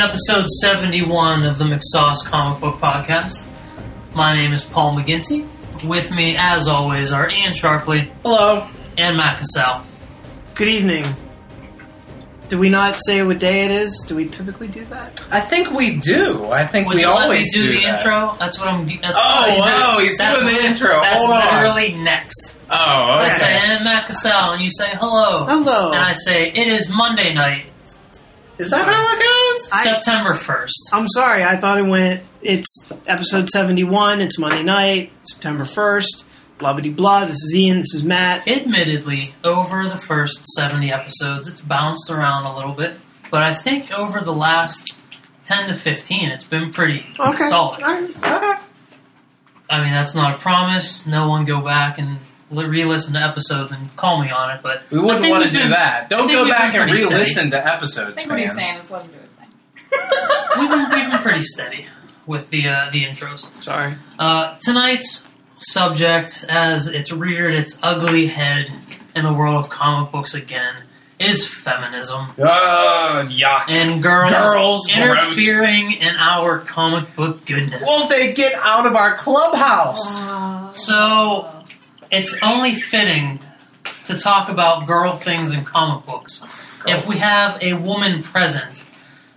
Welcome to episode 71 of the McSauce Comic Book Podcast. My name is Paul McGinty. With me, as always, are Ian Sharpley Hello. and Matt Cassell. Good evening. Do we not say what day it is? Do we typically do that? I think we do. I think Would we you let me always do, the that. intro? That's what I'm. That's Oh, that's, wow, oh, he's that's doing the intro. That's Hold on. literally next. Oh, I okay. say, and Matt Cassell, and you say hello. Hello. And I say, it is Monday night, Is that how it goes? I- September 1st. I'm sorry. I thought it went. It's episode 71. It's Monday night, September 1st. Blah blah blah. This is Ian. This is Matt. Admittedly, over the first 70 episodes, it's bounced around a little bit, but I think over the last 10 to 15, it's been pretty Okay. solid. All right. Okay. I mean, that's not a promise. No one go back and li- re-listen to episodes and call me on it, but We wouldn't want to do been- that. Don't go back and re-listen to episodes, I think what he's fans. saying is let him do his thing. we've been, we've been pretty steady with the uh, the intros. Sorry. Uh, tonight's subject, as it's reared its ugly head in the world of comic books again, is feminism Oh, yuck. and girls, Girls, interfering in our comic book goodness. Won't they get out of our clubhouse? So it's only fitting to talk about girl things in comic books if we have a woman present.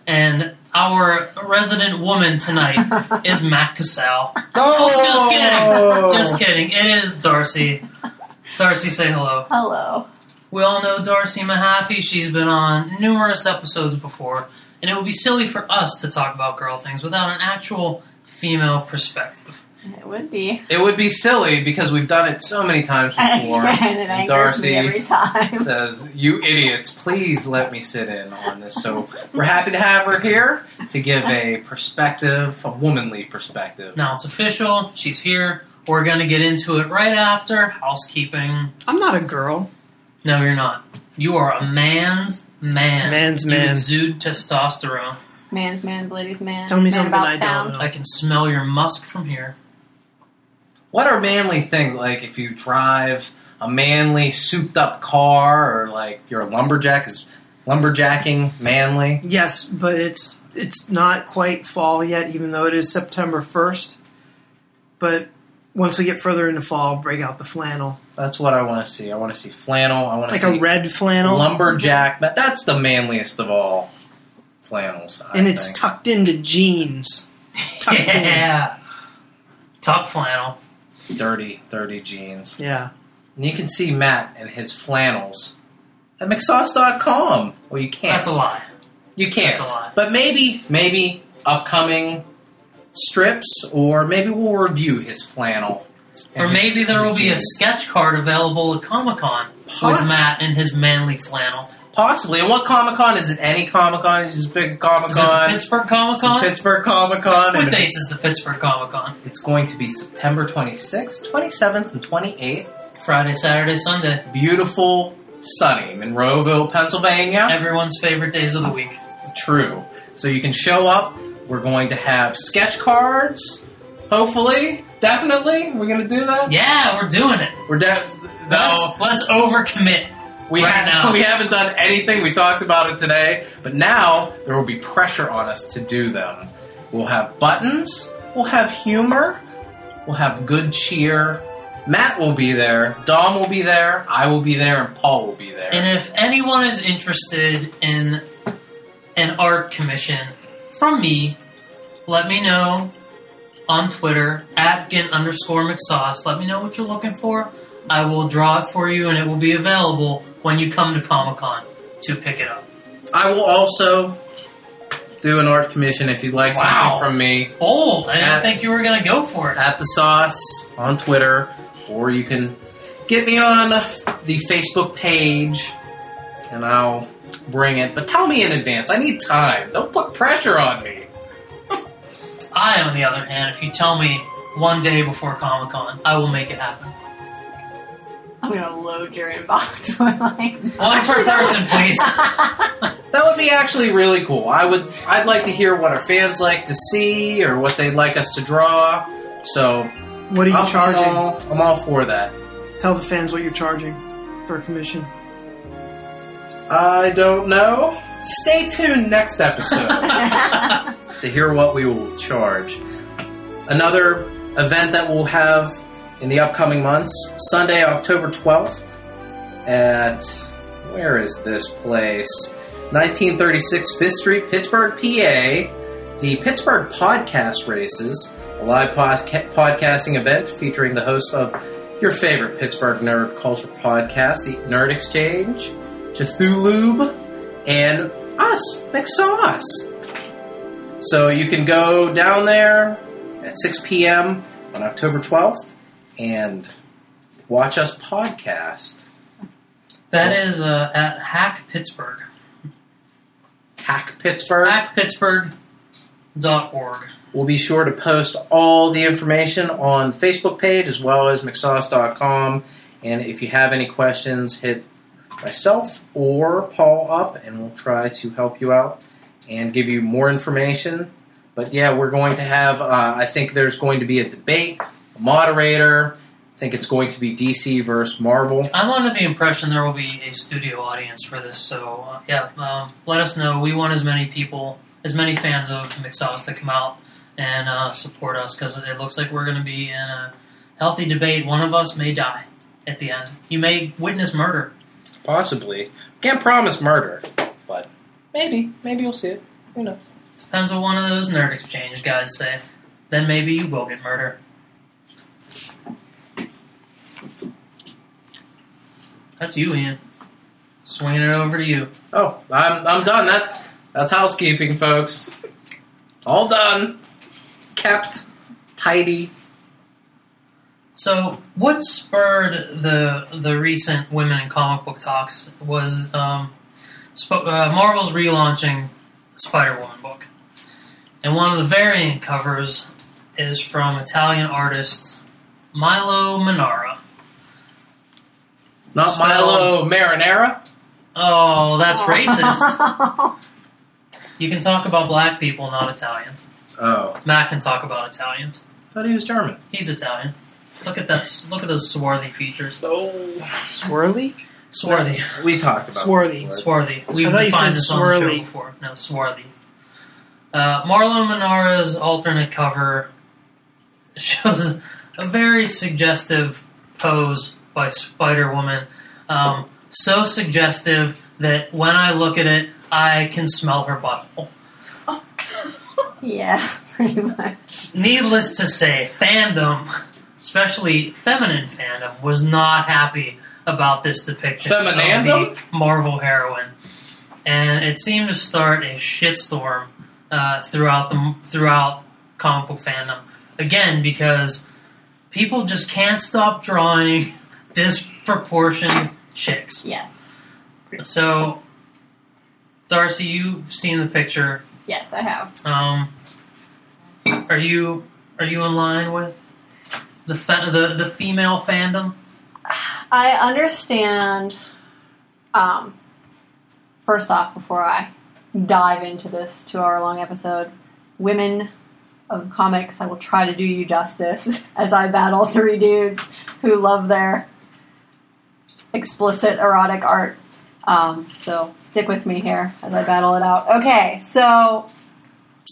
And our resident woman tonight is Matt Cassell. Oh, Just kidding. Just kidding. It is Darcy. Darcy, say hello. Hello. We all know Darcy Mahaffey. She's been on numerous episodes before, and it would be silly for us to talk about girl things without an actual female perspective. It would be. It would be silly because we've done it so many times before. and it angers Darcy me every time. says, "You idiots, please let me sit in on this." So we're happy to have her here to give a perspective, a womanly perspective. Now it's official. She's here. We're going to get into it right after housekeeping. I'm not a girl. No, you're not. You are a man's man. Man's you man. exude testosterone. Man's man's ladies man. Tell me man something I town. don't know. I can smell your musk from here. What are manly things like if you drive a manly souped up car or like you're a lumberjack is lumberjacking manly? Yes, but it's it's not quite fall yet, even though it is September 1st. But once we get further into fall, break out the flannel. That's what I want to see. I want to see flannel. I want It's to like see a red flannel. lumberjack. But that's the manliest of all flannels. I and it's think. tucked into jeans. Tucked in. yeah. Tuck flannel. Dirty, dirty jeans. Yeah. And you can see Matt and his flannels at McSauce.com. Well, you can't. That's a lie. You can't. That's a lie. But maybe, maybe upcoming strips, or maybe we'll review his flannel. Or his- maybe there his will be a sketch card available at Comic Con with Matt and his manly flannel. Possibly. And what Comic Con is it? Any Comic Con? Is it big Comic Con? Is it? Pittsburgh Comic Con? Pittsburgh Comic Con. What dates is the Pittsburgh Comic Con? It's going to be September 26th, 27th, and 28th. Friday, Saturday, Sunday. Beautiful, sunny Monroeville, Pennsylvania. Everyone's favorite days of the week. True. So you can show up. We're going to have sketch cards. Hopefully, definitely, we're going to do that. Yeah, we're doing it. We're de- Let's, let's overcommit. We right ha- now. we haven't done anything. We talked about it today, but now there will be pressure on us to do them. We'll have buttons. We'll have humor. We'll have good cheer. Matt will be there. Dom will be there. I will be there, and Paul will be there. And if anyone is interested in an art commission from me, let me know on Twitter at gin underscore McSauce. Let me know what you're looking for. I will draw it for you, and it will be available when you come to Comic Con to pick it up. I will also do an art commission if you'd like Wow. something from me. Bold! I didn't At- think you were going to go for it. at the sauce on Twitter, or you can get me on the Facebook page, and I'll bring it. But tell me in advance. I need time. Don't put pressure on me. I, on the other hand, if you tell me one day before Comic Con, I will make it happen. I'm gonna load your inbox with like One per person, please. That would be actually really cool. I would. I'd like to hear what our fans like to see, or what they'd like us to draw. So What are you I'm, charging? All, I'm all for that. Tell the fans what you're charging for a commission. I don't know. stay tuned next episode to hear what we will charge. Another event that we'll have in the upcoming months Sunday, October 12th, at where is this place? 1936 Fifth Street, Pittsburgh, PA. The Pittsburgh Podcast Races, a live podca- podcasting event featuring the host of your favorite Pittsburgh nerd culture podcast, the Nerd Exchange, Cthulhu, and us, McSauce. So you can go down there at 6 p.m. on October 12th and watch us podcast. That is uh, at Hack Pittsburgh. Hack Pittsburgh. HackPittsburgh.org. We'll be sure to post all the information on Facebook page as well as McSauce.com. And if you have any questions, hit myself or Paul up, and we'll try to help you out and give you more information. But yeah, we're going to have. Uh, I think there's going to be a debate, moderator. I think it's going to be DC versus Marvel. I'm under the impression there will be a studio audience for this, so uh, yeah, um, let us know. We want as many people, as many fans of McSauce to come out and uh, support us because it looks like we're going to be in a healthy debate. One of us may die at the end. You may witness murder. Possibly. Can't promise murder, but maybe. Maybe you'll see it. Who knows? Depends what one of those nerd exchange guys say. Then maybe you will get murder. That's you, Ian. Swinging it over to you. Oh, I'm I'm done. That's that's housekeeping, folks. All done. Kept tidy. So, what spurred the the recent women in comic book talks was um, Sp- uh, Marvel's relaunching Spider Woman book, and one of the variant covers is from Italian artist Milo Manara. Not Spelled- Milo Marinara. Oh, that's racist. You can talk about black people, not Italians. Oh, Matt can talk about Italians. thought he was German. He's Italian. Look at that! Look at those swarthy features. Oh, Swirly? Swarthy. We talked about Swarthy. Swarthy. We've thought you defined said this on the show before. No, swarthy. Uh, Marlon Manara's alternate cover shows a very suggestive pose by Spider Woman. Um, so suggestive that when I look at it, I can smell her butthole. yeah, pretty much. Needless to say, fandom, especially feminine fandom, was not happy about this depiction Feminandom? of the Marvel heroine, and it seemed to start a shitstorm uh, throughout the throughout comic book fandom. Again, because people just can't stop drawing disproportionate chicks. Yes. So, Darcy, you've seen the picture. Yes, I have. Um, are you are you in line with the fa- the the female fandom? I understand. Um, first off, before I dive into this two hour long episode, women of comics, I will try to do you justice as I battle three dudes who love their explicit erotic art. Um, so stick with me here as I battle it out. Okay, so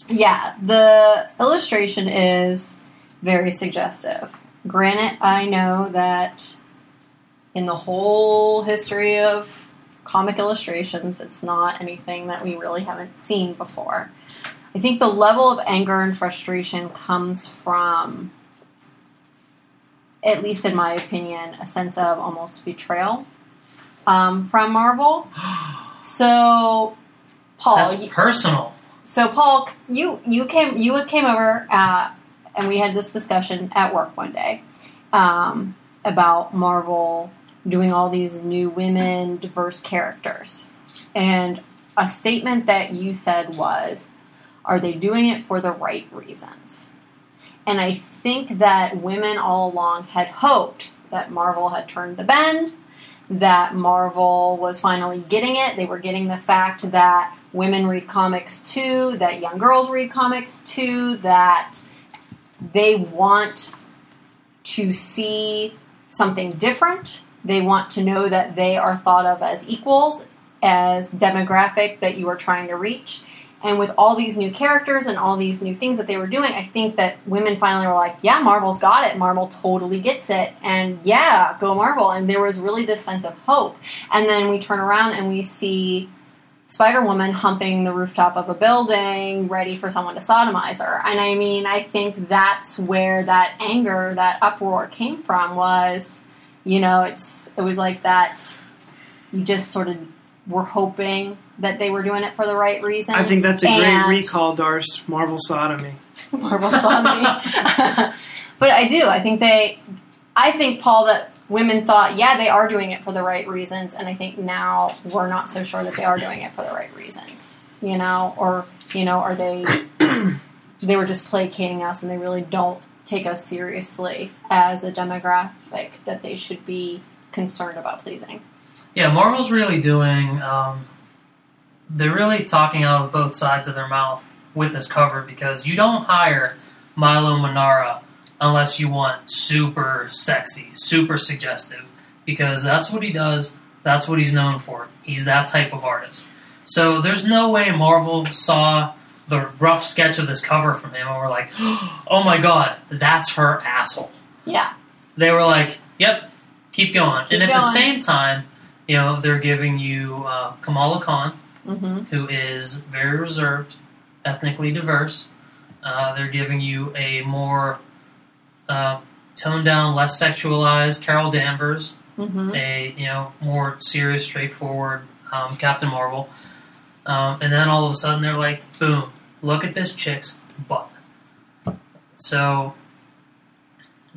yeah, the illustration is very suggestive. Granted, I know that in the whole history of comic illustrations, it's not anything that we really haven't seen before. I think the level of anger and frustration comes from, at least in my opinion, a sense of almost betrayal um, from Marvel. So, Paul, That's you- personal. so Paul, you you came you came over uh, and we had this discussion at work one day um, about Marvel doing all these new women diverse characters, and a statement that you said was, "Are they doing it for the right reasons?" And I think that women all along had hoped that Marvel had turned the bend, that Marvel was finally getting it. They were getting the fact that women read comics too, that young girls read comics too, that they want to see something different. They want to know that they are thought of as equals as demographic that you are trying to reach. And with all these new characters and all these new things that they were doing, I think that women finally were like, yeah, Marvel's got it. Marvel totally gets it. And yeah, go Marvel. And there was really this sense of hope. And then we turn around and we see Spider Woman humping the rooftop of a building, ready for someone to sodomize her. And I mean, I think that's where that anger, that uproar came from was, you know, it's it was like that you just sort of were hoping that they were doing it for the right reasons. I think that's a And- great recall, Darce. Marvel sodomy. Marvel sodomy. but I do. I think they. I think Paul that women thought, yeah, they are doing it for the right reasons, and I think now we're not so sure that they are doing it for the right reasons. You know, or you know, are they? they were just placating us, and they really don't take us seriously as a demographic that they should be concerned about pleasing. Yeah, Marvel's really doing. Um, they're really talking out of both sides of their mouth with this cover because you don't hire Milo Manara unless you want super sexy, super suggestive, because that's what he does. That's what he's known for. He's that type of artist. So there's no way Marvel saw the rough sketch of this cover from him and were like, "Oh my god, that's her asshole." Yeah, they were like, "Yep, keep going." Keep and at the same time, you know, they're giving you uh, Kamala Khan, hmm who is very reserved, ethnically diverse. Uh, they're giving you a more uh, toned down, less sexualized Carol Danvers, hmm a you know more serious, straightforward um, Captain Marvel. Um, and then all of a sudden they're like, "Boom! Look at this chick's butt." So,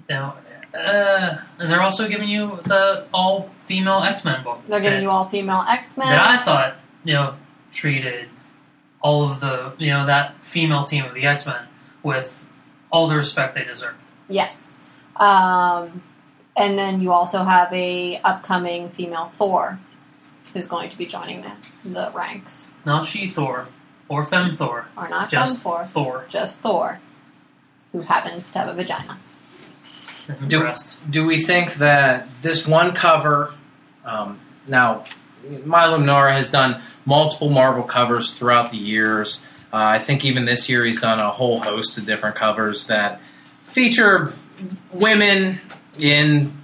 you know, uh, and they're also giving you the all female X Men book. they're giving you all female X Men. that I thought you know treated all of the you know that female team of the X Men with all the respect they deserve. Yes. Um, and then you also have a upcoming female Thor who's going to be joining the, the ranks. Not she Thor or Fem Thor, Or not just Femme Thor, Thor just Thor, who happens to have a vagina. Do- Do we think that this one cover, um, now, Milo Manara has done multiple Marvel covers throughout the years. Uh, I think even this year he's done a whole host of different covers that feature women in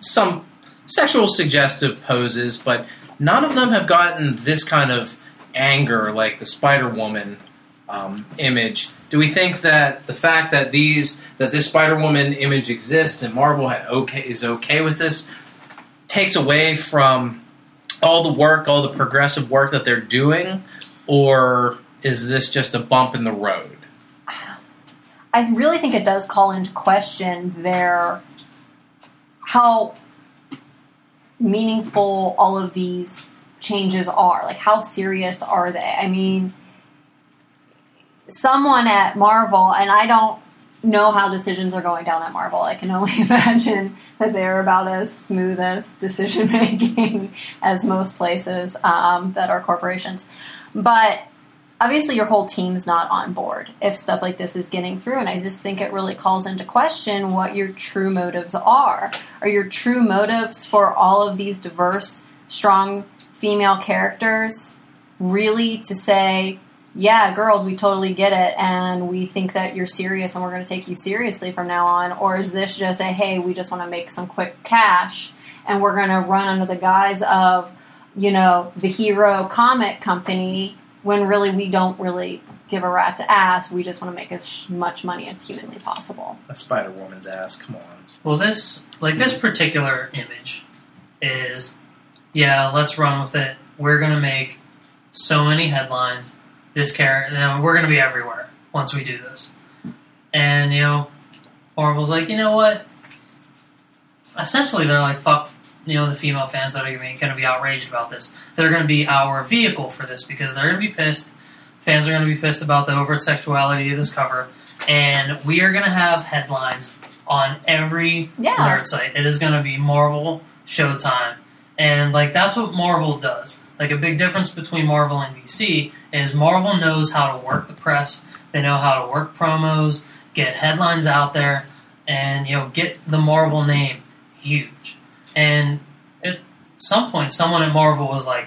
some sexual suggestive poses, but none of them have gotten this kind of anger like the Spider Woman um, image. Do we think that the fact that these that this Spider Woman image exists and Marvel okay is okay with this takes away from all the work, all the progressive work that they're doing, or is this just a bump in the road? I really think it does call into question their how meaningful all of these changes are. Like, how serious are they? I mean, someone at Marvel, and I don't know how decisions are going down at Marvel. I can only imagine that they're about as smooth as decision making as most places um, that are corporations. But obviously your whole team's not on board if stuff like this is getting through and i just think it really calls into question what your true motives are are your true motives for all of these diverse strong female characters really to say yeah girls we totally get it and we think that you're serious and we're going to take you seriously from now on or is this just a hey we just want to make some quick cash and we're going to run under the guise of you know the hero comic company when really we don't really give a rat's ass. We just want to make as much money as humanly possible. A Spider Woman's ass, come on. Well, this like this particular image is, yeah, let's run with it. We're gonna make so many headlines. This character, you know, we're gonna be everywhere once we do this. And you know, Marvel's like, you know what? Essentially, they're like, fuck. You know, the female fans that are going to be outraged about this. They're going to be our vehicle for this because they're going to be pissed. Fans are going to be pissed about the overt sexuality of this cover. And we are going to have headlines on every Yeah. nerd site. It is going to be Marvel Showtime, and like that's what Marvel does. Like a big difference between Marvel and DC is Marvel knows how to work the press. They know how to work promos, get headlines out there, and you know get the Marvel name huge. And at some point, someone at Marvel was like,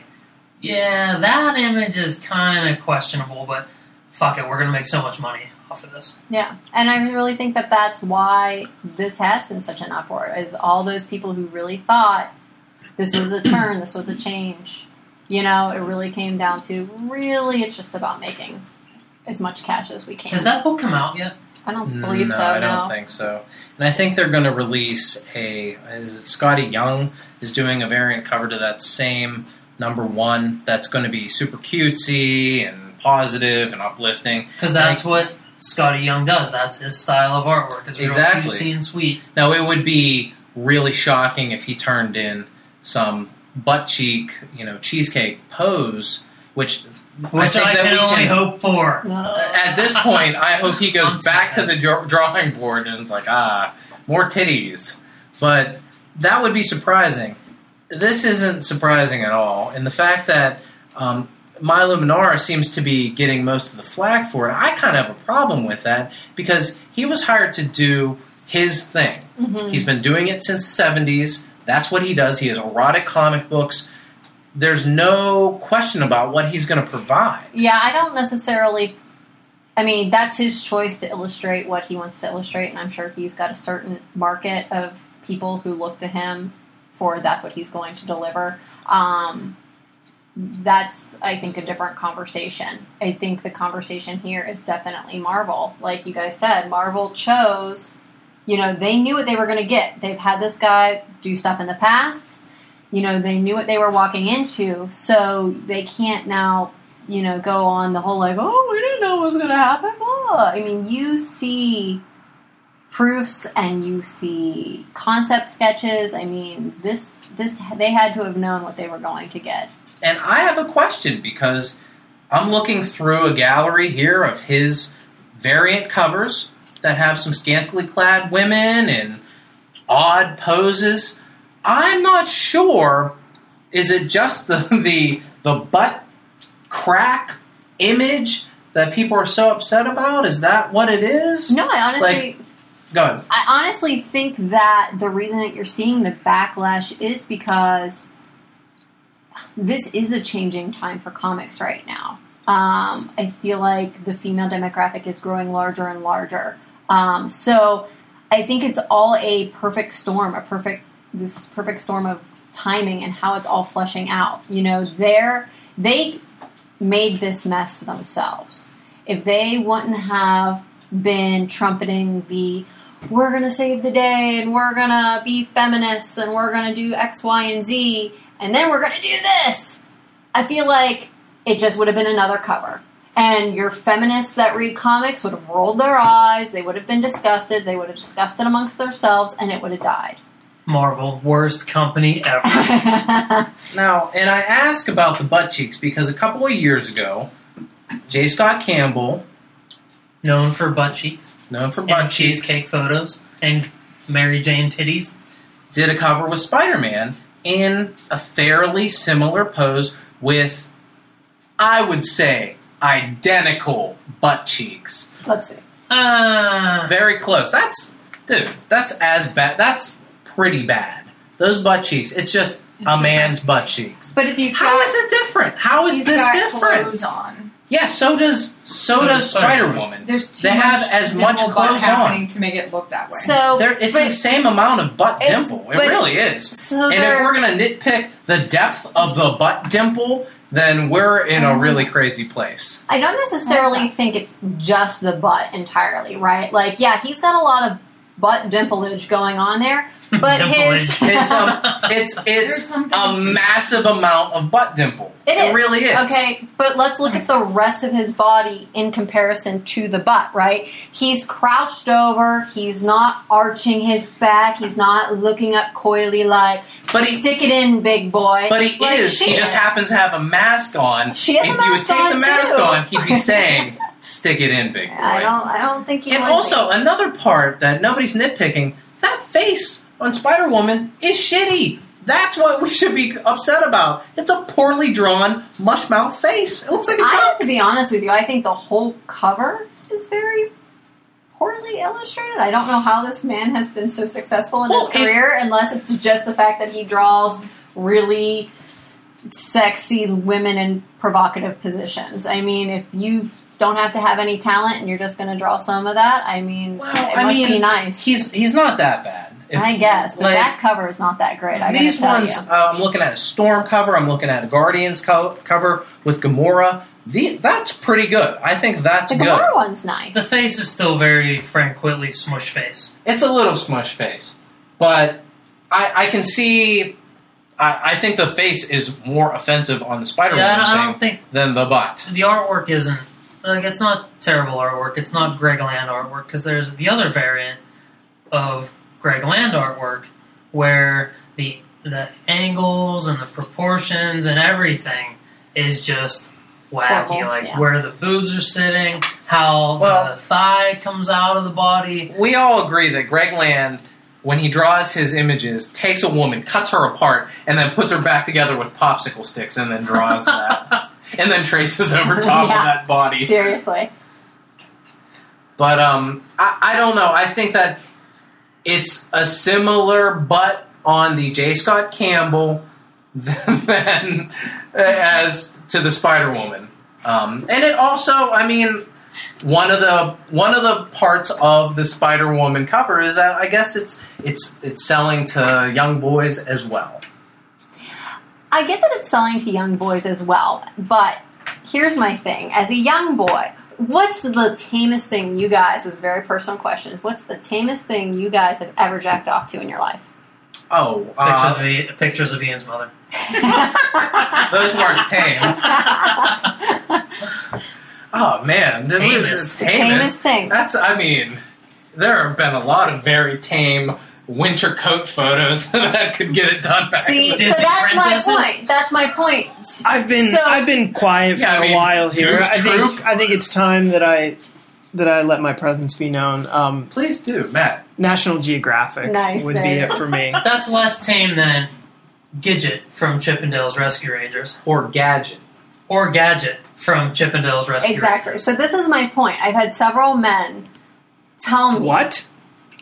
Yeah, that image is kind of questionable, but fuck it, we're gonna make so much money off of this. Yeah, and I really think that that's why this has been such an uproar. Is all those people who really thought this was a turn, this was a change. You know, it really came down to really, it's just about making as much cash as we can. Has that book come out yet? I don't believe no, so. I no. don't think so. And I think they're going to release a. Is it Skottie Young is doing a variant cover to that same number one. That's going to be super cutesy and positive and uplifting. Because that's what Skottie Young does. That's his style of artwork. It's real Exactly. cutesy and sweet. Now it would be really shocking if he turned in some butt cheek, you know, cheesecake pose, which Which think I, that can we only can- hope for. At this point, I hope he goes I'm back to the drawing board and it's like, ah, more titties. But that would be surprising. This isn't surprising at all. And the fact that um, Milo Manara seems to be getting most of the flack for it, I kind of have a problem with that because he was hired to do his thing. Mhm. He's been doing it since the 70s. That's what he does. He has erotic comic books. There's no question about what he's going to provide. Yeah, I don't necessarily. I mean, that's his choice to illustrate what he wants to illustrate, and I'm sure he's got a certain market of people who look to him for that's what he's going to deliver. Um, that's, I think, a different conversation. I think the conversation here is definitely Marvel. Like you guys said, Marvel chose. You know, they knew what they were going to get. They've had this guy do stuff in the past. You know, they knew what they were walking into, so they can't now you know, go on the whole like, oh, we didn't know what was going to happen. Blah. I mean, you see proofs and you see concept sketches. I mean, this this they had to have known what they were going to get. And I have a question because I'm looking through a gallery here of his variant covers that have some scantily clad women and odd poses. I'm not sure. Is it just the the the butt crack image that people are so upset about? Is that what it is? No, I honestly, Go ahead. I honestly think that the reason that you're seeing the backlash is because this is a changing time for comics right now. Um, I feel like the female demographic is growing larger and larger. Um, so I think it's all a perfect storm, a perfect this perfect storm of timing and how it's all flushing out. You know, they're they made this mess themselves. If they wouldn't have been trumpeting the we're gonna save the day and we're gonna be feminists and we're gonna do X, Y, and Z and then we're gonna do this. I feel like it just would have been another cover. And your feminists that read comics would have rolled their eyes, they would have been disgusted, they would have discussed it amongst themselves, and it would have died. Marvel, worst company ever. Now, and I ask about the butt cheeks because a couple of years ago, J. Scott Campbell, Known for butt cheeks known for and butt cheeks, cheesecake photos and Mary Jane titties. did a cover with Spider Man in a fairly similar pose with, I would say, identical butt cheeks. Let's see. Ah, Very close. That's, dude, that's as bad. That's pretty bad. Those butt cheeks, it's just a man's butt cheeks. But if you How is it different? How is He's this got different? clothes on. Yeah, so does so, So does does Spider Spider-Man. Woman. There's too They much have as much dimple clothes happening on. to make it look that way. So There, it's but- the same amount of butt dimple. It really is. So And if we're gonna nitpick the depth of the butt dimple, then we're in a Um, really crazy place. I don't necessarily think it's just the butt entirely, right? Like, yeah, he's got a lot of butt dimplage going on there, but his It's um, it's it's a massive amount of butt dimple. It is. really is. Okay, but let's look at the rest of his body in comparison to the butt, right? He's crouched over, he's not arching his back, he's not looking up coyly like, But he- stick it in, big boy. But he Like, is. she He just happens to have a mask on. She has a if you would take on, the mask too. on, he'd be saying, "Stick it in, big boy." I don't, I don't think he And also, be. another part that nobody's nitpicking that face on Spider Woman is shitty. That's what we should be upset about. It's a poorly drawn, mush mouth face. It looks like a I have to be honest with you, I think the whole cover is very poorly illustrated. I don't know how this man has been so successful in Well, his it- career, unless it's just the fact that he draws really sexy women in provocative positions. I mean, if you don't have to have any talent and you're just going to draw some of that, I mean, Well, it I must mean, be nice. He's he's not that bad. If- I guess, but like, that cover is not that great. I these ones, uh, I'm looking at a Storm cover. I'm looking at a Guardians co- cover with Gamora. The, that's pretty good. I think that's the good. Gamora one's nice. The face is still very Frank Quitely smush face. It's a little smush face, but I, I can see. I, I think the face is more offensive on the Spider Yeah, I Man don't, I thing don't think than the butt. the artwork isn't like it's not terrible artwork. It's not Greg Land artwork because there's the other variant of Greg Land artwork where the the angles and the proportions and everything is just wacky. Horrible, like yeah. where the boobs are sitting, how Well- the thigh comes out of the body. We all agree that Greg Land, when he draws his images, takes a woman, cuts her apart, and then puts her back together with popsicle sticks, and then draws that, and then traces over top Yeah. of that body. Seriously. But um, I, I don't know. I think that it's a similar butt on the J. Scott Campbell than as to the Spider Woman. Um, and it also, I mean, one of the one of the parts of the Spider Woman cover is that I guess it's it's it's selling to young boys as well. I get that it's selling to young boys as well, but here's my thing. As a young boy, what's the tamest thing you guys, this is a very personal question, what's the tamest thing you guys have ever jacked off to in your life? Oh, Pictures, uh, of, Ian- pictures of Ian's mother. those weren't tame. Oh man, the- Tamest. the tamest thing. That's, I mean, there have been a lot of very tame winter coat photos that could get it done. Back See, so that's princesses? my point. That's my point. I've been So- I've been quiet for Yeah, I a mean, while here. I think Troop. I think it's time that I that I let my presence be known. Um, Please do, Matt. National Geographic Nice, would there be it it is. for me. That's less tame than Gidget from Chip 'n Dale's Rescue Rangers Or Gadget. or Gadget from Chip 'n Dale's Rescue Exactly. Rangers. So this is my point. I've had several men tell me What?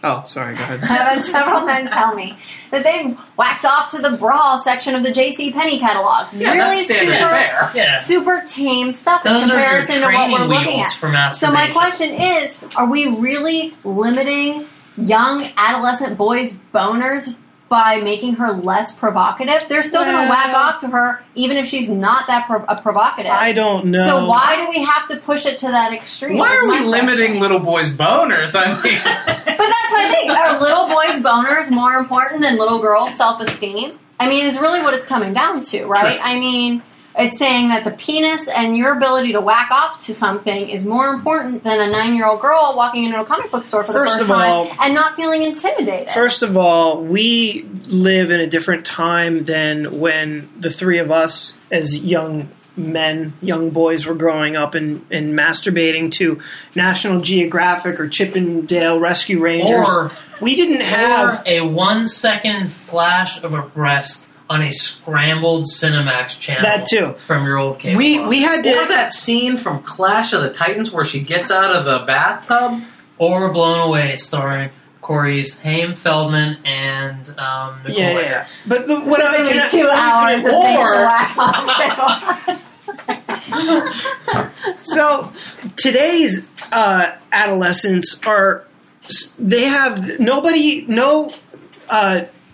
Oh, sorry. Go ahead. I've had several men tell me that they've whacked off to the bra section of the J.C. Penney catalog. Yeah, really that's standard super, fare. Yeah. super tame stuff in Those are comparison to what we're looking at. for So my question is: Are we really limiting young adolescent boys' boners by making her less provocative? They're still going to whack off to her, even if she's not that pro- uh, provocative. I don't know. So why do we have to push it to that extreme? Why are we limiting question. little boys' boners? I mean, But that's what I think. Are little boys' boners more important than little girls' self esteem? I mean, it's really what it's coming down to, right? True. I mean, it's saying that the penis and your ability to whack off to something is more important than a nine year old girl walking into a comic book store for First the of first time all- and not feeling intimidated. First of all, we live in a different time than when the three of us, as young men, young boys, were growing up and, and masturbating to National Geographic or Chip 'n Dale Rescue Rangers. Or- we didn't have. or a one second flash of a breast on a scrambled Cinemax channel. That too. From your old cable. We box. we had to, or that scene from Clash of the Titans where she gets out of the bathtub. Or Blown Away, starring Corey's Haim Feldman and um, Nicole Yeah, yeah, yeah. But the, what I Literally can two I, hours of Or- whack off. So today's uh, adolescents are they have nobody no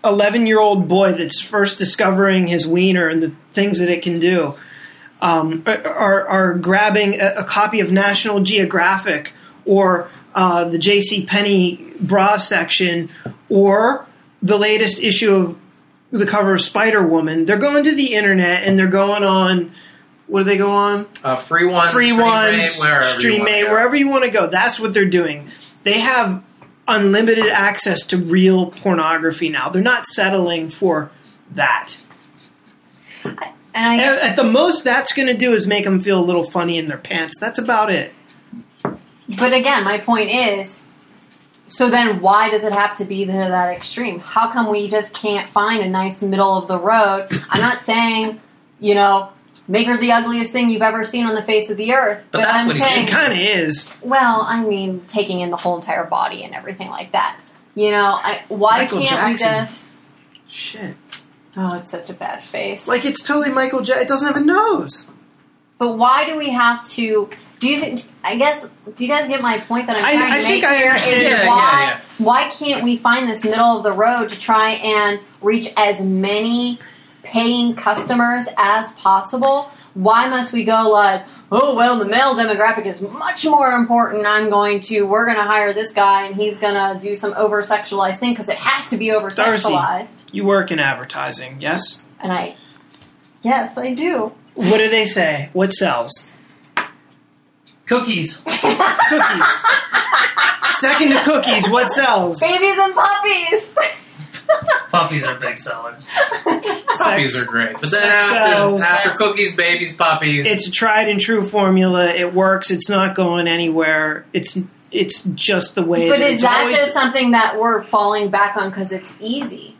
eleven year old boy that's first discovering his wiener and the things that it can do um, are are grabbing a, a copy of National Geographic or uh, the J.C. Penney bra section or the latest issue of the cover of Spider Woman. They're going to the internet and they're going on. What do they go on? Uh, free ones, free Stream ones, wherever stream wanna wherever you want to go. That's what they're doing. They have unlimited access to real pornography now. They're not settling for that. And I, At, at the most, that's going to do is make them feel a little funny in their pants. That's about it. But again, my point is so then why does it have to be that extreme? How come we just can't find a nice middle of the road? I'm not saying, you know, make her the ugliest thing you've ever seen on the face of the earth. But But, that's I'm what he- She kind of is. well, I mean, taking in the whole entire body and everything like that. You know, I, why Michael can't Jackson. we just. Shit. Oh, it's such a bad face. Like it's totally Michael J. It doesn't have a nose. But why do we have to? Do you? think- I guess. Do you guys get my point that I'm trying I to think make I here? understand. Is Yeah, yeah, why? yeah. Why can't we find this middle of the road to try and reach as many paying customers as possible? Why must we go like? Oh well, the male demographic is much more important. I'm going to. We're going to hire this guy, and he's going to do some over sexualized thing because it has to be over sexualized. You work in advertising, yes? And I, yes, I do. What do they say? What sells? Cookies. Cookies. Second to cookies, what sells? Babies and puppies. Puppies are big sellers. Puppies are great, but then sex after, sells. after cookies, babies, puppies, It's a tried and true formula. It works. It's not going anywhere. It's it's just the way. But that is it's that always just something that we're falling back on because it's easy?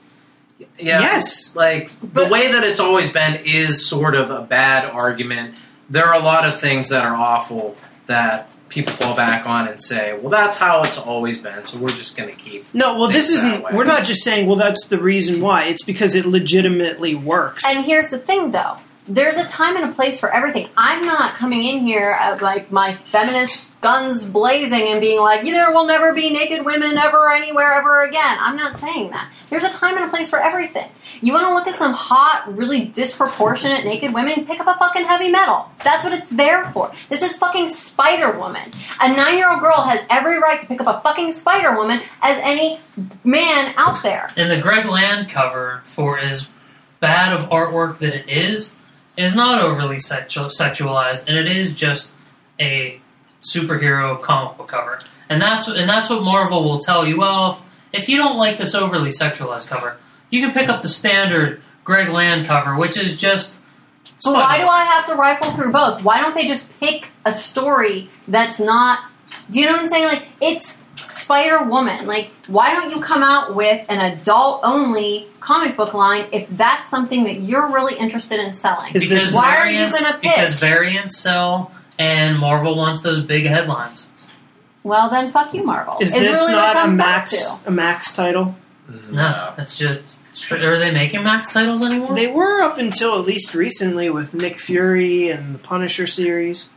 yeah, Yes. Like But- the way that it's always been is sort of a bad argument. There are a lot of things that are awful that people fall back on and say, "Well, that's how it's always been." So we're just going to keep. no? Well, this Think that isn't. We're not just saying. Well, that's the reason why. It's because it legitimately works. And here's the thing, though. There's a time and a place for everything. I'm not coming in here at like my feminist guns blazing and being like, there will never be naked women ever anywhere ever again. I'm not saying that. There's a time and a place for everything. You want to look at some hot, really disproportionate naked women? Pick up a fucking heavy metal. That's what it's there for. This is fucking Spider Woman. A nine year old girl has every right to pick up a fucking Spider Woman as any man out there. And the Greg Land cover, for as bad of artwork that it is, is not overly sexual, sexualized, and it is just a superhero comic book cover. And that's and that's what Marvel will tell you. Well, if you don't like this overly sexualized cover, you can pick up the standard Greg Land cover, which is just. But why do I have to rifle through both? Why don't they just pick a story that's not? Do you know what I'm saying? Like it's Spider Woman. Like why don't you come out with an adult only comic book line if that's something that you're really interested in selling? Is Because this- Why are you variants- gonna pick? Because variants sell, and Marvel wants those big headlines. Well, then fuck you, Marvel. is It's this really not a max a max title? No, it's just. Are they making Max titles anymore? They were up until at least recently with Nick Fury and the Punisher series.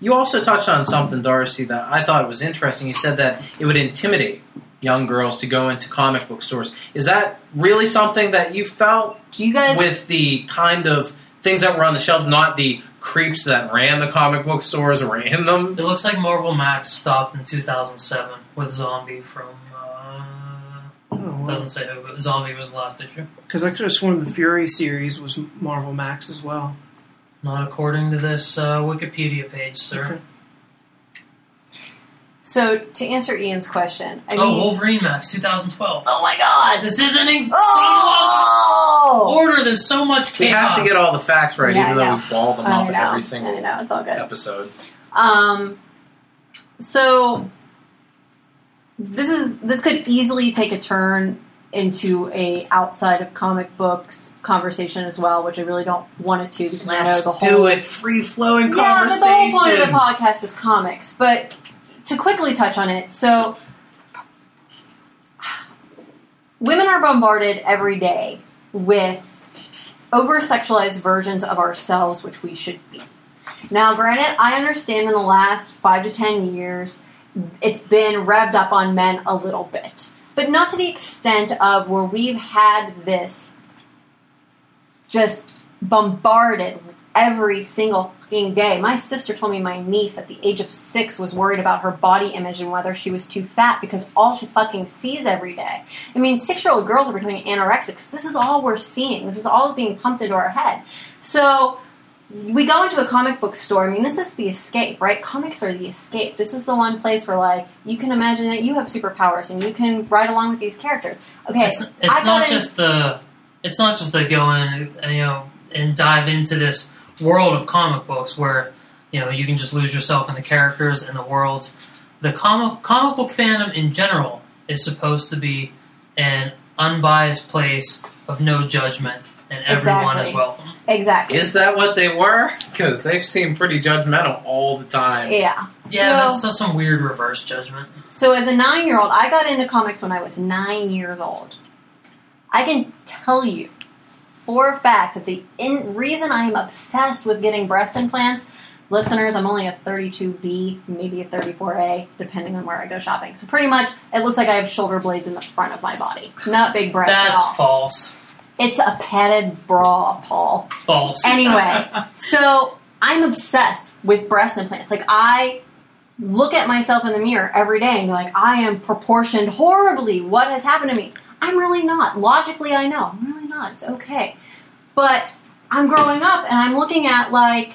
You also touched on something, Darcy, that I thought was interesting. You said that it would intimidate young girls to go into comic book stores. Is that really something that you felt Do you guys? with the kind of things that were on the shelf, not the creeps that ran the comic book stores or ran them? It looks like Marvel Max stopped in 2007 with Zombie from. Uh, Oh, doesn't say who, but Zombie was the last issue. Because I could have sworn the Fury series was Marvel Max as well. Not according to this uh, Wikipedia page, sir. Okay. so to answer Ian's question, I oh, mean, Wolverine Max 2012. oh my god! This isn't in Oh! order. There's so much We have to get all the facts right, Yeah, even though we ball them I up know. every single I know it's all good. episode. Um, so this is this could easily take a turn into a outside of comic books conversation as well, which I really don't want it to because I know the whole do it. Free flowing yeah, but the whole point of the podcast is comics. But to quickly touch on it, so women are bombarded every day with over sexualized versions of ourselves, which we should be. Now, granted, I understand in the last five to ten years, it's been revved up on men a little bit, but not to the extent of where we've had this just bombarded every single fucking day. My sister told me my niece at the age of six was worried about her body image and whether she was too fat because all she fucking sees every day. I mean, six year old girls are becoming anorexic because this is all we're seeing. This is all being pumped into our head. So we go into a comic book store. I mean, this is the escape, right? Comics are the escape. This is the one place where, like, you can imagine that you have superpowers and you can ride along with these characters. Okay, It's, it's not in- just the. It's not just the go in, you know, and dive into this world of comic books where you know you can just lose yourself in the characters and the worlds. The comic comic book fandom in general is supposed to be an unbiased place of no judgment and everyone Exactly. is welcome. exactly. Is that what they were? Because they've seemed pretty judgmental all the time. yeah. Yeah, so, that's some weird reverse judgment. so as a nine year old, I got into comics when I was nine years old. I can tell you for a fact that the in- reason I am obsessed with getting breast implants, listeners, I'm only a 32B, maybe a 34A, depending on where I go shopping. So pretty much, it looks like I have shoulder blades in the front of my body, not big breasts at That's all. false. It's a padded bra, Paul. False. Anyway, so I'm obsessed with breast implants. Like I look at myself in the mirror every day and be like, I am proportioned horribly. What has happened to me? I'm really not. Logically, I know. I'm really not. It's okay. But I'm growing up and I'm looking at like,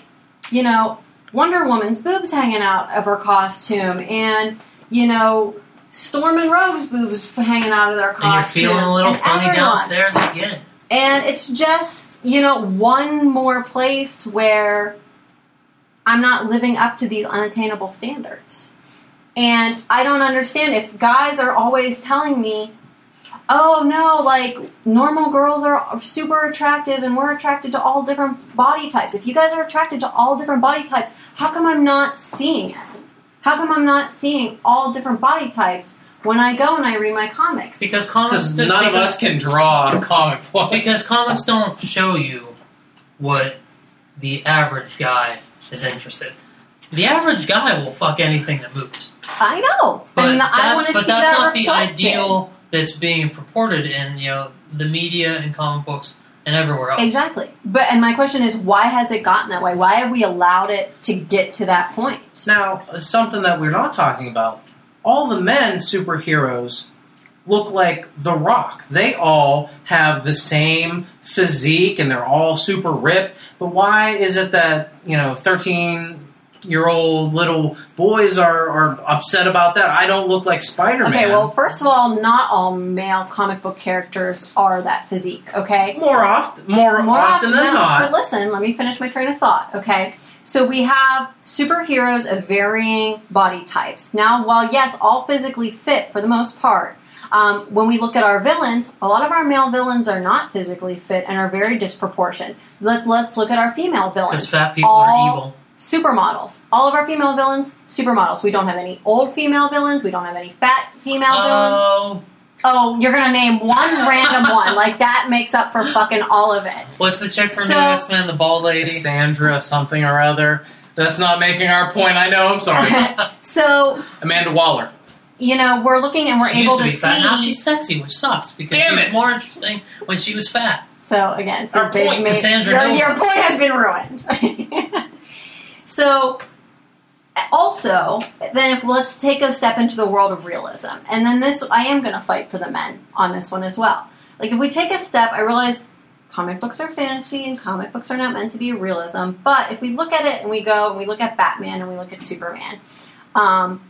you know, Wonder Woman's boobs hanging out of her costume and, you know, Storm and Rogue's boobs hanging out of their and you're feeling a little funny everyone. downstairs. I get it. And it's just, you know, one more place where I'm not living up to these unattainable standards. And I don't understand if guys are always telling me, oh no, like normal girls are super attractive and we're attracted to all different body types. If you guys are attracted to all different body types, how come I'm not seeing it? How come I'm not seeing all different body types when I go and I read my comics? Because comics. Because do- none of us can draw comic books. Because comics don't show you what the average guy is interested. The average guy will fuck anything that moves. I know, But and I that's, want to but see that's that not the ideal that's being purported in you know the media and comic books and everywhere else. Exactly. But and my question is, why has it gotten that way? Why have we allowed it to get to that point? Now, something that we're not talking about. All the men superheroes look like The Rock. They all have the same physique and they're all super ripped. But why is it that, you know, 13 year old little boys are, are upset about that? I don't look like Spider Man. Okay, well, first of all, not all male comic book characters are that physique. Okay, more often, more, More often than not. But listen, let me finish my train of thought. Okay, so we have superheroes of varying body types. Now, while yes, all physically fit for the most part. Um, when we look at our villains, a lot of our male villains are not physically fit and are very disproportionate. Let, let's look at our female villains. Because fat people All are evil. supermodels. All of our female villains, supermodels. We don't have any old female villains. We don't have any fat female villains. Oh, you're gonna name one random one. Like that makes up for fucking all of it. what's the chick from So- New X Men? The bald lady. Sandra something or other. That's not making our point. I know. I'm sorry. so Amanda Waller. you know we're looking and we're she able used to to, be fat. Now she's sexy, which sucks because Damn she was it. more interesting when she was fat. So again, so Our point, made- Cassandra your, Nova. your point has been ruined. so also, then if, let's take a step into the world of realism, and then this I am going to fight for the men on this one as well. Like if we take a step, I realize comic books are fantasy and comic books are not meant to be realism. But if we look at it and we go and we look at Batman and we look at Superman, um,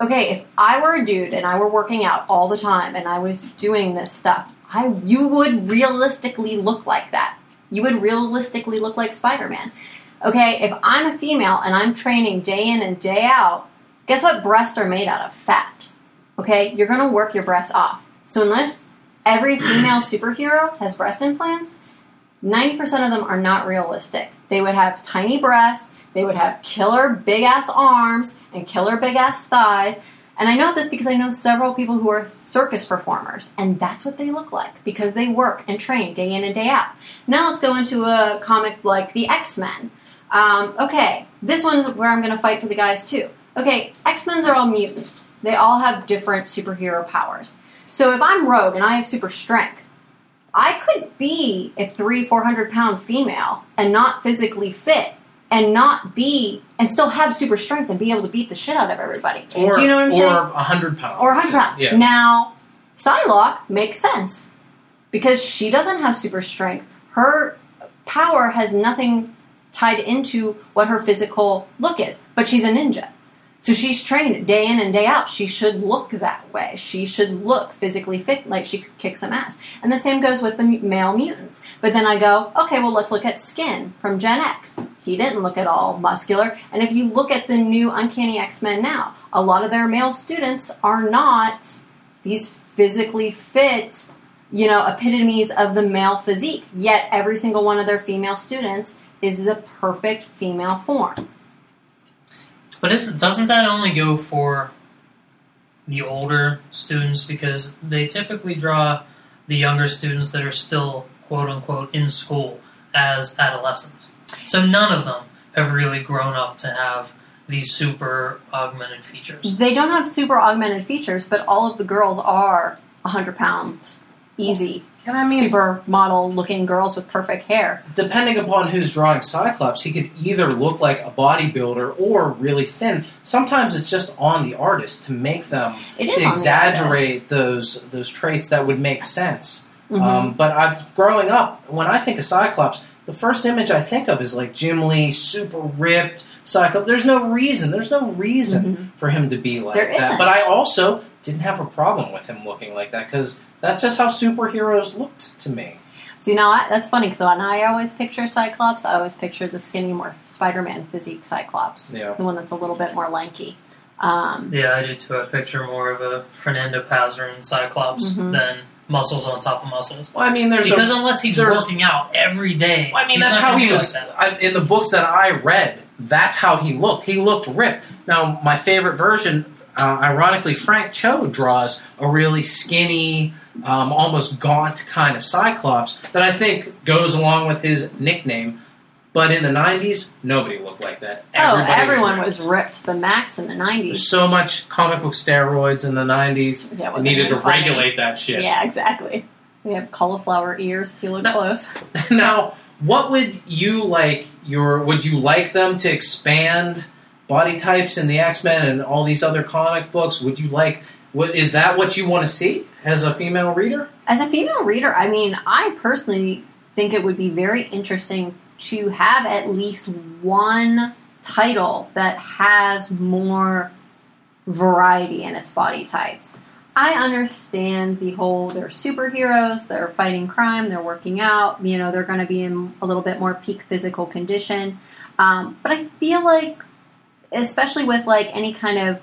okay, if I were a dude and I were working out all the time and I was doing this stuff, I you would realistically look like that. You would realistically look like Spider Man. Okay, if I'm a female and I'm training day in and day out, guess what breasts are made out of? Fat. Okay, you're gonna work your breasts off. So unless every female superhero has breast implants, 90% of them are not realistic. They would have tiny breasts, they would have killer big ass arms and killer big ass thighs. And I know this because I know several people who are circus performers, and that's what they look like because they work and train day in and day out. Now let's go into a comic like the X Men. Um, okay, this one's where I'm going to fight for the guys too. Okay, X Men's are all mutants. They all have different superhero powers. So if I'm Rogue and I have super strength, I could be a three, four hundred pound female and not physically fit and not be and still have super strength and be able to beat the shit out of everybody. Or, Do you know what I'm or saying? 100 pounds. Or 100 pounds. Yeah. Now, Psylocke makes sense because she doesn't have super strength. Her power has nothing tied into what her physical look is, but she's a ninja. So she's trained day in and day out. She should look that way. She should look physically fit, like she could kick some ass. And the same goes with the male mutants. But then I go, okay, well, let's look at Skin from Gen X. He didn't look at all muscular. And if you look at the new Uncanny X Men now, a lot of their male students are not these physically fit, you know, epitomes of the male physique. Yet every single one of their female students is the perfect female form. But doesn't that only go for the older students because they typically draw the younger students that are still quote unquote in school as adolescents. So none of them have really grown up to have these super augmented features. They don't have super augmented features, but all of the girls are 100 pounds, easy, And I mean, super model looking girls with perfect hair. depending upon who's drawing Cyclops, he could either look like a bodybuilder or really thin. Sometimes it's just on the artist to make them to on the exaggerate those those traits that would make sense. Mhm. Um, but I've growing up when I think of Cyclops, the first image I think of is like Jim Lee, super ripped Cyclops. There's no reason. There's no reason for him to be like Mm-hmm. There that. isn't. But I also didn't have a problem with him looking like that because that's just how superheroes looked to me. See, now I, that's funny because when I always picture Cyclops, I always picture the skinny, more Spider-Man physique Cyclops, Yeah. the one that's a little bit more lanky. Um, Yeah, I do too. I picture more of a Fernando Pasarin Cyclops Mhm. than muscles on top of muscles. Well, I mean, there's Because a, unless he's working out every day, I mean, that's how he be was Like. I, in the books that I read. That's how he looked. He looked ripped. Now, my favorite version, uh, ironically, Frank Cho draws a really skinny, um, almost gaunt kind of Cyclops that I think goes along with his nickname. But in the '90s, nobody looked like that. oh, Everybody everyone ripped. was ripped to the max in the There's '90s. so much comic book steroids in the '90s. Yeah, needed to funny. regulate that shit. Yeah, exactly. We have cauliflower ears if you look No. close. now, what would you like your would you like them to expand body types in the X-Men and all these other comic books? Would you like is that what you want to see as a female reader? As a female reader, I mean, I personally think it would be very interesting to have at least one title that has more variety in its body types. I understand the whole they're superheroes, they're fighting crime, they're working out, you know, they're going to be in a little bit more peak physical condition. Um, but I feel like, especially with like any kind of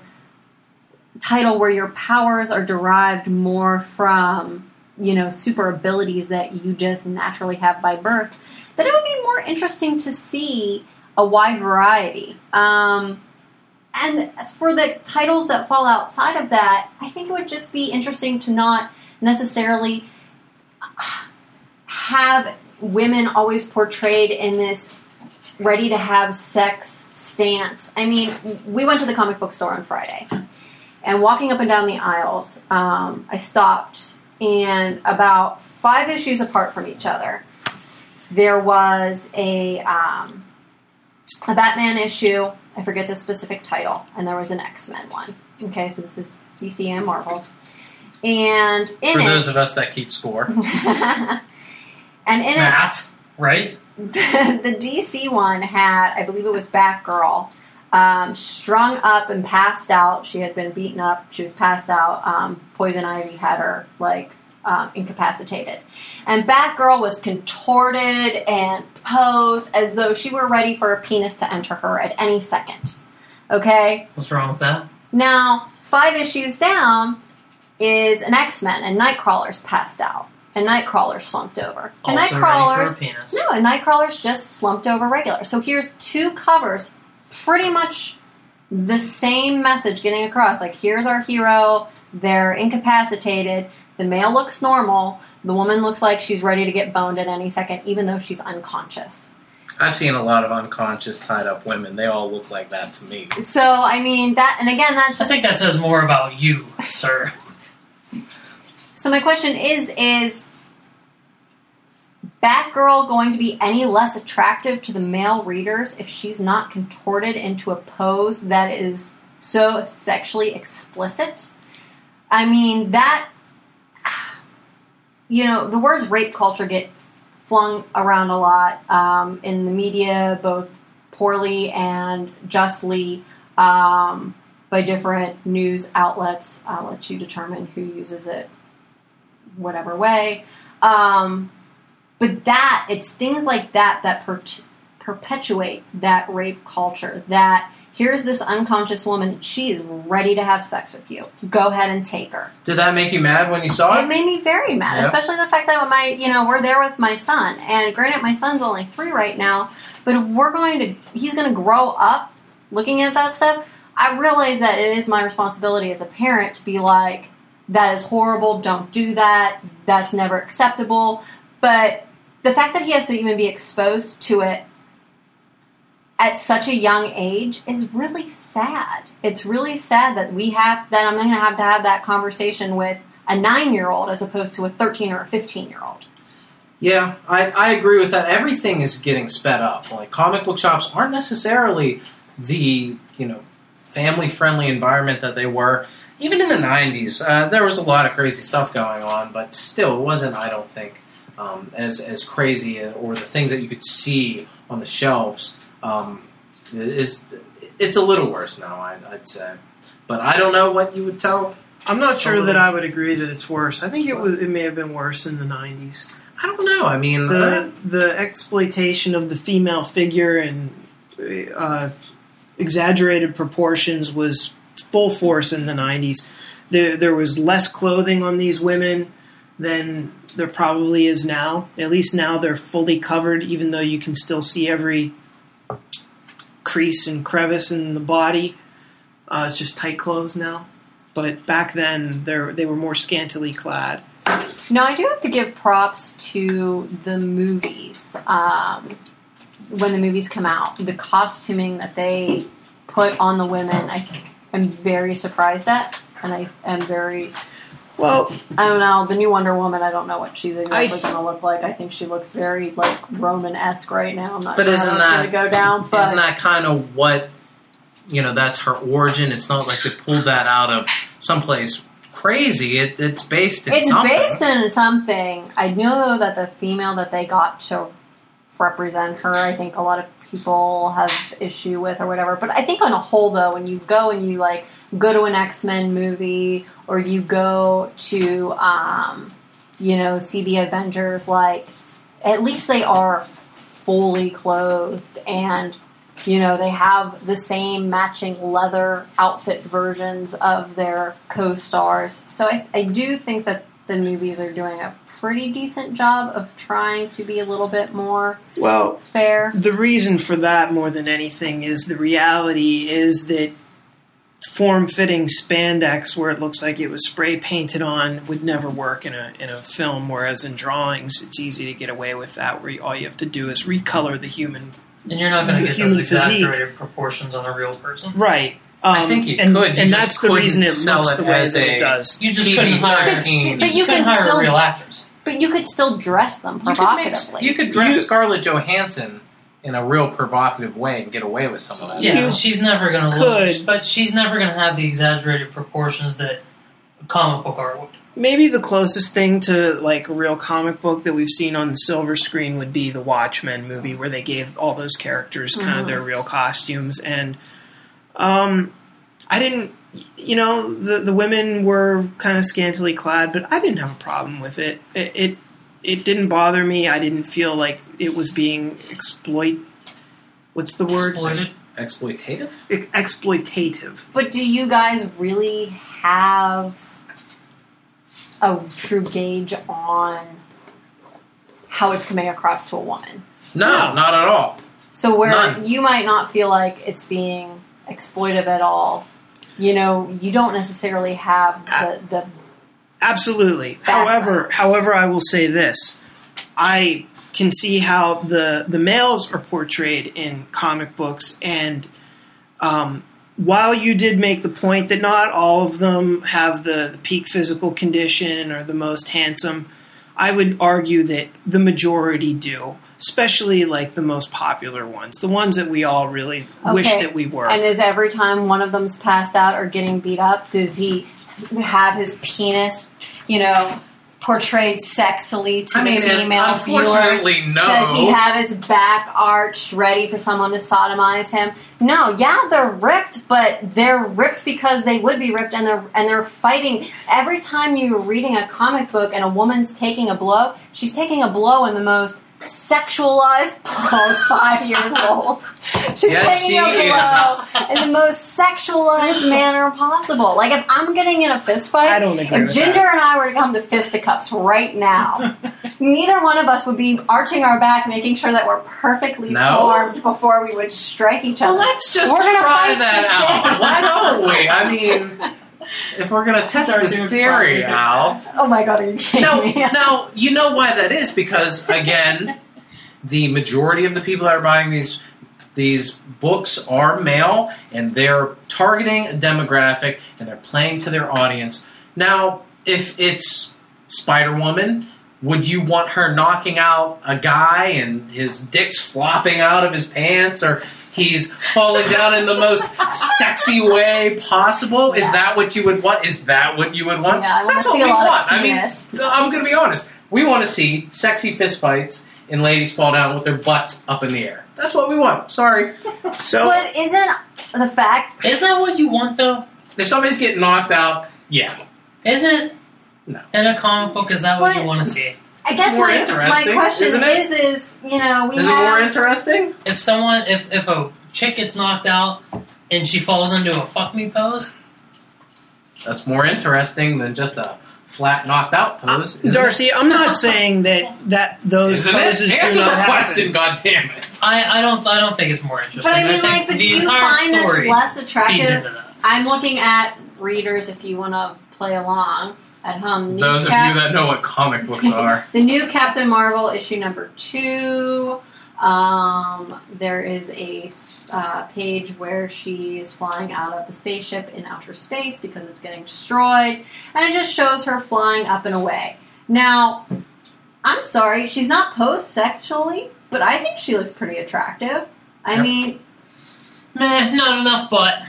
title where your powers are derived more from you know super abilities that you just naturally have by birth that it would be more interesting to see a wide variety. Um, and as for the titles that fall outside of that i think it would just be interesting to not necessarily have women always portrayed in this ready to have sex stance. I mean we went to the comic book store on friday and walking up and down the aisles, um, I stopped, and about five issues apart from each other, there was a um, a Batman issue. I forget the specific title, and there was an X Men one. Okay, so this is DC and Marvel, and in For it, those of us that keep score. and in it, Matt, right? the DC one had, I believe it was Batgirl, um, strung up and passed out. She had been beaten up. She was passed out. Um, Poison Ivy had her like um, incapacitated, and Batgirl was contorted and posed as though she were ready for a penis to enter her at any second. Okay, What's wrong with that? now five issues down is an X Men, and Nightcrawler's passed out, and Nightcrawler's slumped over, and Also Nightcrawler's ready for a penis. no, and Nightcrawler's just slumped over regular. So here's two covers, pretty much the same message getting across. Like, here's our hero, they're incapacitated, the male looks normal, the woman looks like she's ready to get boned at any second, even though she's unconscious. I've seen a lot of unconscious tied up women. They all look like that to me. So, I mean, that, and again, that's I think that says more about you, sir. So my question is: Is Batgirl going to be any less attractive to the male readers if she's not contorted into a pose that is so sexually explicit? I mean, that you know, the words rape culture get flung around a lot um, in the media, both poorly and justly. Um, by different news outlets, I'll let you determine who uses it whatever way. Um, but that it's things like that that per- perpetuate that rape culture. That here's this unconscious woman, she is ready to have sex with you. Go ahead and take her. Did that make you mad when you saw It it? made me very mad, Yeah. especially the fact that my, you know, we're there with my son, and granted, my son's only three right now, but if we're going to, he's going to grow up looking at that stuff. I realize that it is my responsibility as a parent to be like, that is horrible. Don't do that. That's never acceptable. But the fact that he has to even be exposed to it at such a young age is really sad. It's really sad that we have that I'm going to have to have that conversation with a nine year old as opposed to a 13 or a 15 year old. Yeah, I, I agree with that. Everything is getting sped up. Like comic book shops aren't necessarily the you know family friendly environment that they were. Even in the '90s, uh, there was a lot of crazy stuff going on, but still, it wasn't. I don't think um, as as crazy uh, or the things that you could see on the shelves um, is it's a little worse now. I'd, I'd say, but I don't know what you would tell. I'm not sure little- that I would agree that it's worse. I think it was. It may have been worse in the '90s. I don't know. I mean, The the exploitation of the female figure and uh, exaggerated proportions was full force in the '90s. There there was less clothing on these women than there probably is now. At least now they're fully covered, even though you can still see every crease and crevice in the body. Uh, it's just tight clothes now. But back then, they were more scantily clad. No, I do have to give props to the movies. Um, when the movies come out, the costuming that they put on the women, I am very surprised at, and I am very. Well, I don't know the new Wonder Woman. I don't know what she's exactly going to look like. I think she looks very like Roman esque right now. I'm not But sure isn't how that's that- going to go down. But Isn't that kind of what you know? That's her origin. It's not like they pulled that out of someplace crazy. It, it's based in it's something. based in something. I know that the female that they got to represent her, I think a lot of people have issue with or whatever. But I think on a whole, though, when you go and you like go to an X Men movie or you go to, um, you know, see the Avengers, like at least they are fully clothed and you know they have the same matching leather outfit versions of their co-stars so I, I do think that the movies are doing a pretty decent job of trying to be a little bit more well, fair the reason for that more than anything is the reality is that form-fitting spandex where it looks like it was spray painted on would never work in a in a film whereas in drawings it's easy to get away with that where you, all you have to do is recolor the human And you're not going to get human those physique. exaggerated proportions on a real person. right um, I think you and, could, you and that's the reason it sell looks it the way that a- it does You just PG-13. couldn't hire. But You you just could couldn't hire still- real actors. But you could still dress them You could, make, provocatively you could dress You- Scarlett Johansson in a real provocative way and get away with some of that. Yeah, You she's never going to could. look. But she's never going to have the exaggerated proportions that a comic book art would. maybe the closest thing to like a real comic book that we've seen on the silver screen would be the Watchmen movie, where they gave all those characters kind of Mhm. their real costumes. And um, I didn't, you know, the the women were kind of scantily clad, but I didn't have a problem with it. It it, it didn't bother me. I didn't feel like it was being exploit. What's the word? Exploited. Exploitative? Ex- exploitative. But do you guys really have a true gauge on how it's coming across to a woman? No, No. not at all. So where None. you might not feel like it's being exploitive at all, you know, you don't necessarily have the, the Absolutely. Background. However, however, I will say this: I can see how the the males are portrayed in comic books, and um, while you did make the point that not all of them have the, the peak physical condition or the most handsome, I would argue that the majority do. Especially like the most popular ones, the ones that we all really wish that we were. and is every time one of them's passed out or getting beat up, does he have his penis, you know, portrayed sexily to I mean, the and female viewers? unfortunately, no. Does he have his back arched, ready for someone to sodomize him? No, yeah, they're ripped, but they're ripped because they would be ripped, and they're and they're fighting. Every time you're reading a comic book and a woman's taking a blow, she's taking a blow in the most sexualized. Paul's five years old. She's Yes, taking she a blow in the most sexualized manner possible. Like if I'm getting in a fist fight, I don't agree if with Ginger that. and I were to come to fisticuffs right now, neither one of us would be arching our back, making sure that we're perfectly No. formed before we would strike each other. Well, let's just We're gonna try fight that out. out. Why don't we? I mean, if we're gonna test Darcy this theory probably out, Oh my god, are you kidding no, me? no, you know why that is because again, the majority of the people that are buying these these books are male, and they're targeting a demographic, and they're playing to their audience. Now, if it's Spider Woman. Would you want her knocking out a guy and his dick's flopping out of his pants, or he's falling down in the most sexy way possible? Is that what you would want? Is that what you would want? Yeah, I wanna That's what see a we lot of want. I mean, I'm going to be honest. We want to see sexy fistfights and ladies fall down with their butts up in the air. That's what we want. Sorry. So But isn't the fact Isn't that what you want, though? If somebody's getting knocked out, yeah. Isn't No. in a comic book? Is that what But- you want to see? I guess more my, my question isn't it? is is, you know, we Is it have more interesting? If someone, if if a chick gets knocked out and she falls into a fuck me pose, That's more interesting than just a flat knocked out uh, pose. isn't Darcy, I'm not saying that that those Isn't poses it? do Answer not the question, God damn it. I I don't I don't think it's more interesting. But I mean think like but the do you find this less attractive? I'm looking at readers if you wanna play along at home. The new Those of you that know what comic books are. The new Captain Marvel issue number two. Um, there is a uh, page where she is flying out of the spaceship in outer space because it's getting destroyed, and it just shows her flying up and away. Now, I'm sorry, she's not posed sexually, but I think she looks pretty attractive. I Yep. mean, Meh, not enough butt.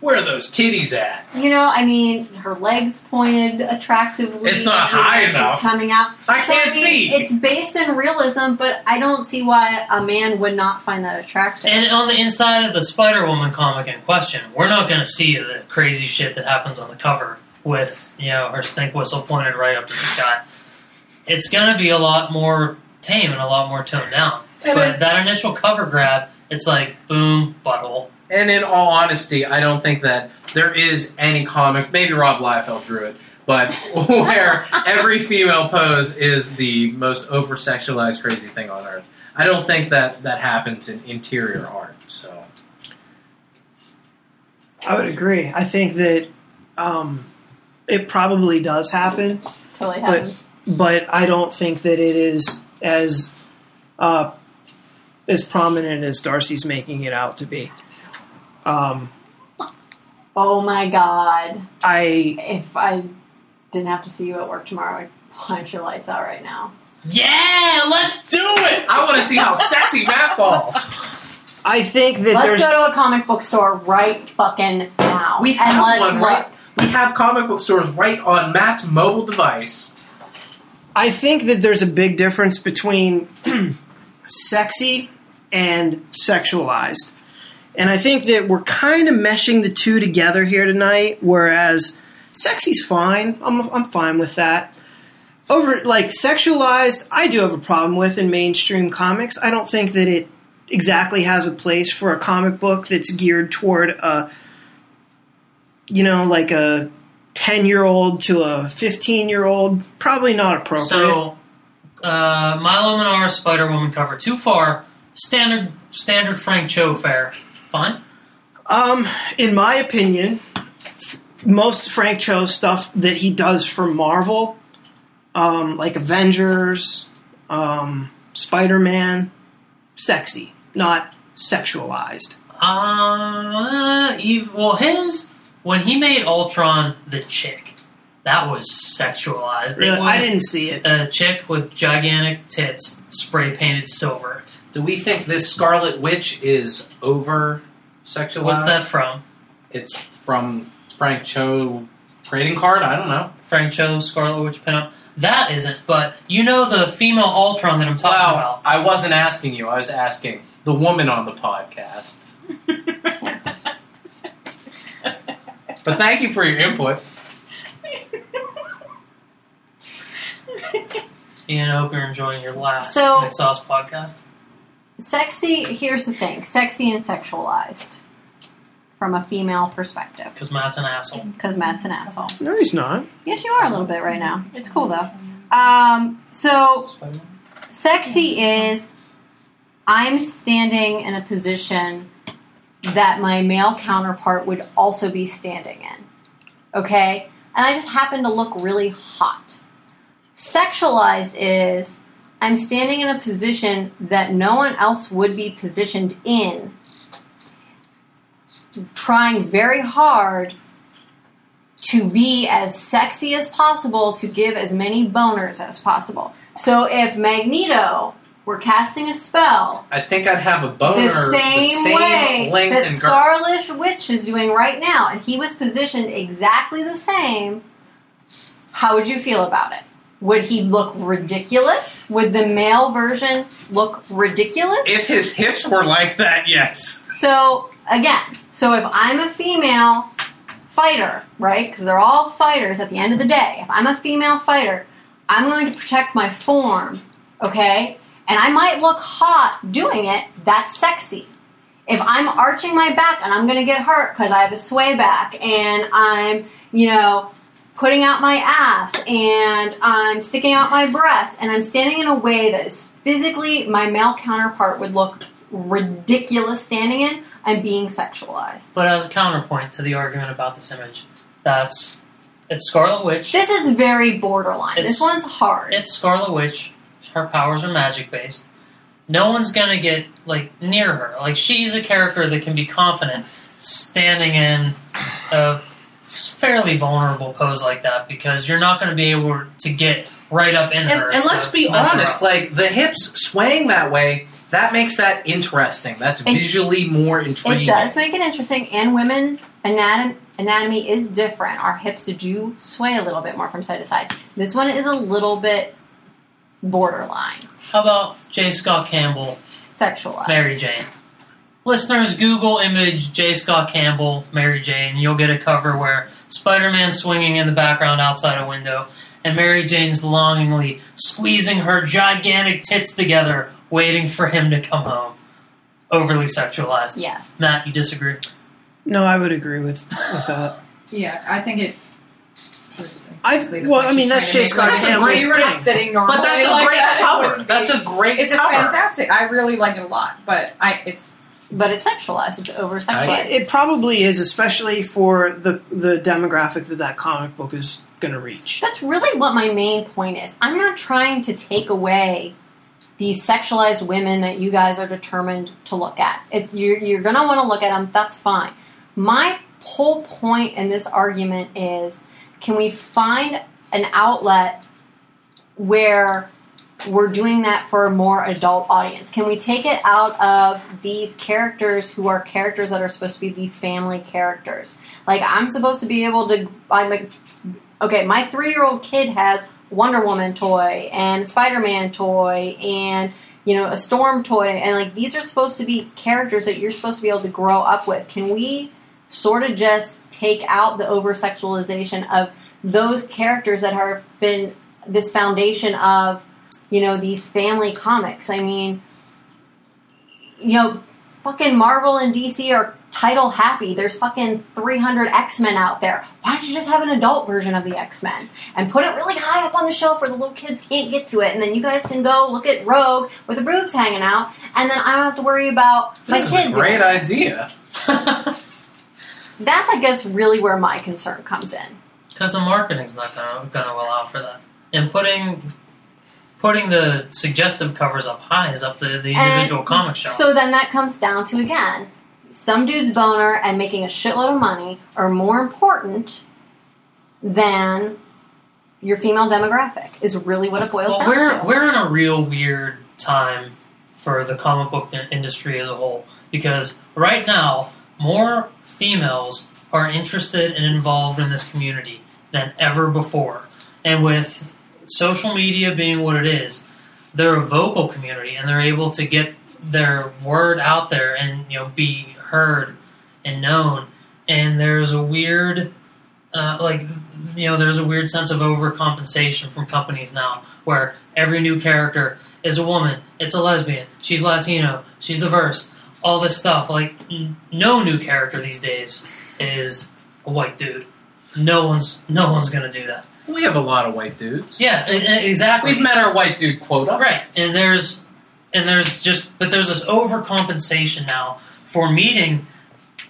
Where are those titties at? you know, I mean, her legs pointed attractively. It's not high she's enough. Coming out. I So, can't mean, see. It's based in realism, but I don't see why a man would not find that attractive. And on the inside of the Spider Woman comic in question, we're not going to see the crazy shit that happens on the cover with you know her stink whistle pointed right up to the sky. It's going to be a lot more tame and a lot more toned down. And but it- that initial cover grab, it's like boom, butthole. And in all honesty, I don't think that there is any comic, maybe Rob Liefeld drew it, but where every female pose is the most over sexualized crazy thing on earth. I don't think that that happens in interior art. So I would agree. I think that um, it probably does happen, totally but- happens. but I don't think that it is as uh, as prominent as Darcy's making it out to be. Um, oh my god! I If I didn't have to see you at work tomorrow, I'd punch your lights out right now. Yeah, let's do it. I want to see how sexy Matt falls. I think that Let's there's go to a comic book store right fucking now. We and have let's one right. We have comic book stores right on Matt's mobile device. I think that there's a big difference between sexy and sexualized. And I think that we're kind of meshing the two together here tonight, whereas sexy's fine. I'm, I'm fine with that. Over, like, sexualized, I do have a problem with in mainstream comics. I don't think that it exactly has a place for a comic book that's geared toward a, you know, like a 10 year old to a 15 year old. Probably not appropriate. So, uh, Milo Manara Spider Woman cover too far. Standard standard Frank Cho fare. Fine. Um, in my opinion, most Frank Cho stuff that he does for Marvel, um, like Avengers, um, Spider Man, sexy, not sexualized. Uh, Eve, well, his when he made Ultron the chick, that was sexualized. Really, was I didn't see it. a chick with gigantic tits, spray painted silver. Do we think this Scarlet Witch is over sexualized? What's that from? It's from Frank Cho trading card. I don't know. Frank Cho, Scarlet Witch pinup. That isn't, but you know the female Ultron that I'm talking Well, about. I wasn't asking you. I was asking the woman on the podcast. but thank you for your input. Ian, I hope you're enjoying your last So- Nick Sauce podcast. Sexy, here's the thing sexy and sexualized from a female perspective. Because Matt's an asshole. Because Matt's an asshole. No, he's not. Yes, you are a little bit right now. It's cool though. Um, so, sexy is I'm standing in a position that my male counterpart would also be standing in. okay? And I just happen to look really hot. Sexualized is I'm standing in a position that no one else would be positioned in, trying very hard to be as sexy as possible to give as many boners as possible. So if Magneto were casting a spell I think I'd have a boner the same, way length that and girth. Scarlet Witch is doing right now, and he was positioned exactly the same, how would you feel about it? Would he look ridiculous? Would the male version look ridiculous? If his hips were like that, yes. So again, so if I'm a female fighter, right? Because they're all fighters at the end of the day. If I'm a female fighter, I'm going to protect my form, okay? And I might look hot doing it. That's sexy. If I'm arching my back and I'm going to get hurt because I have a sway back and I'm, you know, putting out my ass and I'm sticking out my breast and I'm standing in a way that is physically my male counterpart would look ridiculous standing in, I'm being sexualized. But as a counterpoint to the argument about this image, that's it's Scarlet Witch. This is very borderline. It's- this one's hard. It's Scarlet Witch. Her powers are magic based. No one's gonna get like near her. Like she's a character that can be confident standing in a fairly vulnerable pose like that because you're not gonna be able to get right up in And, her. and let's be honest, like the hips swaying that way, that makes that interesting. That's It- visually more It does make it interesting, and women anatom- anatomy is different. Our hips do sway a little bit more from side to side. This one is a little bit borderline How about J. Scott Campbell, sexualized. Mary Jane? Listeners, Google image J. Scott Campbell, Mary Jane. You'll get a cover where Spider Man swinging in the background outside a window, and Mary Jane's longingly squeezing her gigantic tits together, waiting for him to come home. Overly sexualized. Yes. Matt, you disagree? No, I would agree with with that. Yeah, I think it. what did you say? I well, like I mean that's trying J. Scott make- That's a great If thing. sitting normally, but that's a like great that, cover. That's a great cover It's a fantastic. I really like it a lot, but I it's But it's sexualized. It's over sexualized. It, it probably is, especially for the the demographic that that comic book is going to reach. That's really what my main point is. I'm not trying to take away these sexualized women that you guys are determined to look at. If you're, you're going to want to look at them, that's fine. My whole point in this argument is can we find an outlet where we're doing that for a more adult audience? Can we take it out of these characters who are characters that are supposed to be these family characters? Like, I'm supposed to be able to. I'm a, okay, my three year old kid has Wonder Woman toy and Spider Man toy and you know a Storm toy and like these are supposed to be characters that you're supposed to be able to grow up with. Can we sort of just take out the over sexualization of those characters that have been this foundation of you know these family comics? I mean, you know, fucking Marvel and DC are title happy. There's fucking 300 X Men out there. Why don't you just have an adult version of the X Men and put it really high up on the shelf where the little kids can't get to it? And then you guys can go look at Rogue with the boobs hanging out, and then I don't have to worry about my This is kid. a great doing this. idea. That's, I guess, really where my concern comes in. Because the marketing's not gonna gonna allow for that. And putting putting the suggestive covers up high is up to the And individual comic shop. So then that comes down to again, some dude's boner and making a shitload of money are more important than your female demographic. Is really what it boils well, down we're to. we're in a real weird time for the comic book industry as a whole because right now more females are interested and involved in this community than ever before, and with social media being what it is, they're a vocal community and they're able to get their word out there and you know be heard and known. And there's a weird, uh, like you know, there's a weird sense of overcompensation from companies now, where every new character is a woman, it's a lesbian, she's Latino, she's diverse, all this stuff. Like n- no new character these days is a white dude. No one's no one's gonna do that. We have a lot of white dudes. Yeah, exactly. We've met our white dude quota. Right, and there's and there's just but there's this overcompensation now for meeting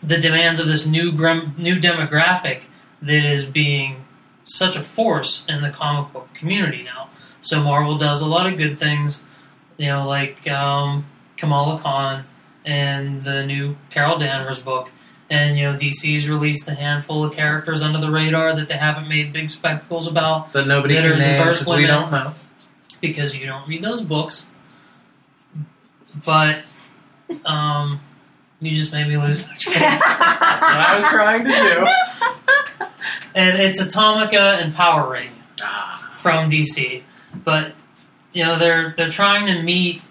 the demands of this new grim, new demographic that is being such a force in the comic book community now. So Marvel does a lot of good things, you know, like um, Kamala Khan and the new Carol Danvers book. And you know, DC's released a handful of characters under the radar that they haven't made big spectacles about That nobody That can name because we don't know. because you don't read those books. But um, you just made me lose my train. What I was trying to do. and it's Atomica and Power Ring Ah, from DC. But you know they're they're trying to meet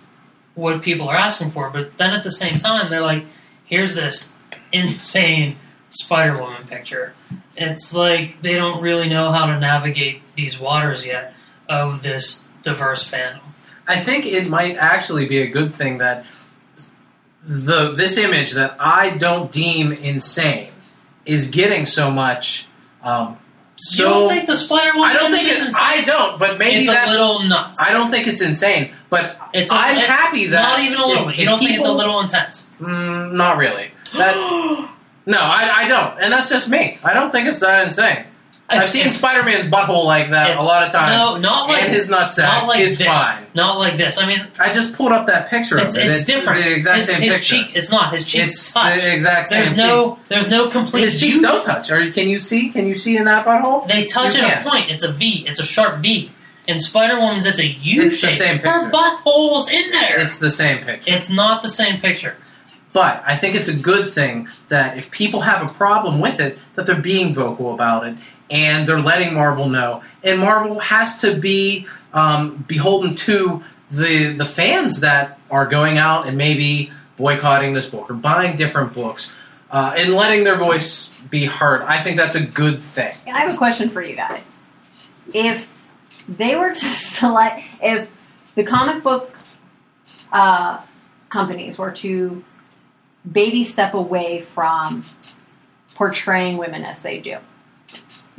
what people are asking for, but then at the same time they're like, here's this insane Spider Woman picture. It's like they don't really know how to navigate these waters yet of this diverse fandom. I think it might actually be a good thing that the this image that I don't deem insane is getting so much. Um, you don't think the Spider Woman I don't think is insane? I don't, but maybe it's a little nuts. I don't think it's insane, but It's a, I'm happy that not even a little if- bit. You if don't think it's a little intense? Mm, not really. That, no, I, I don't, and that's just me. I don't think it's that insane. I've seen Spider-Man's butthole like that if- a lot of times, No, not like and his nutsack not like is this. fine. Not like this. I mean, I just pulled up that picture it's, of it. it's different. The exact his, same his picture. cheek. It's not his cheek. It's touch. the exact same. There's thing. no. There's no complete. His cheeks U- don't touch. Or can you see? Can you see in that butthole? They touch You at can't. a point. It's a V. It's a sharp V. In Spider Woman's, it's a U It's the shape. same Her picture. butthole's in there. It's the same picture. it's not the same picture. But I think it's a good thing that if people have a problem with it, that they're being vocal about it and they're letting Marvel know. And Marvel has to be um, beholden to the the fans that are going out and maybe boycotting this book or buying different books uh, and letting their voice be heard. I think that's a good thing. I have a question for you guys. If they were to select, if the comic book uh, companies were to baby step away from portraying women as they do.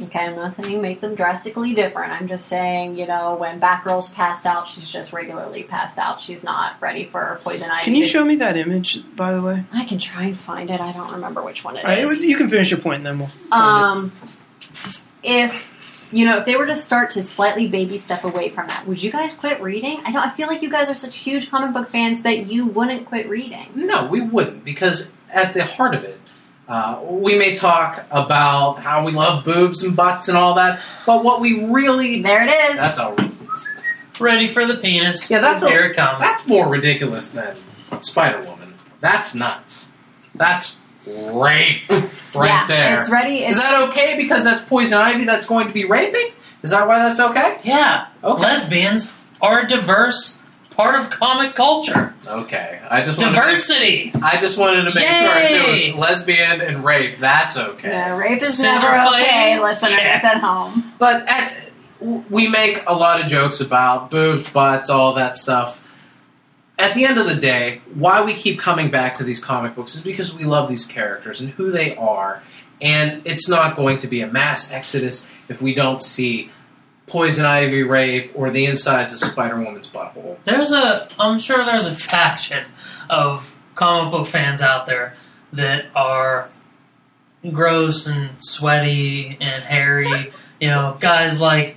Okay, I'm not saying make them drastically different. I'm just saying, you know, when Batgirl's passed out, she's just regularly passed out. She's not ready for poison ivy. Can you show me that image, by the way? I can try and find it. I don't remember which one it is. you can finish your point, and then we'll. Um, if you know, if they were to start to slightly baby step away from that, would you guys quit reading? I don't. I feel like you guys are such huge comic book fans that you wouldn't quit reading. No, we wouldn't, because at the heart of it, uh, we may talk about how we love boobs and butts and all that, but what we really There it is. that's all. Ready for the penis. Yeah, that's a- Here it comes. that's more ridiculous than Spider Woman. That's nuts. That's rape right yeah, there. It's ready. Is that okay because that's poison ivy that's going to be raping? Is that why that's okay? Yeah. Okay. Lesbians are a diverse part of comic culture. Okay, I just wanted Diversity. To, I just wanted to make sure it was lesbian and rape, that's okay. yeah, rape is Scissor never okay, fighting? listeners Check. at home. But at, we make a lot of jokes about boobs, butts, all that stuff. At the end of the day, why we keep coming back to these comic books is because we love these characters and who they are. And it's not going to be a mass exodus if we don't see poison ivy rape or the insides of Spider Woman's butthole. There's a. I'm sure there's a faction of comic book fans out there that are gross and sweaty and hairy. You know, guys like.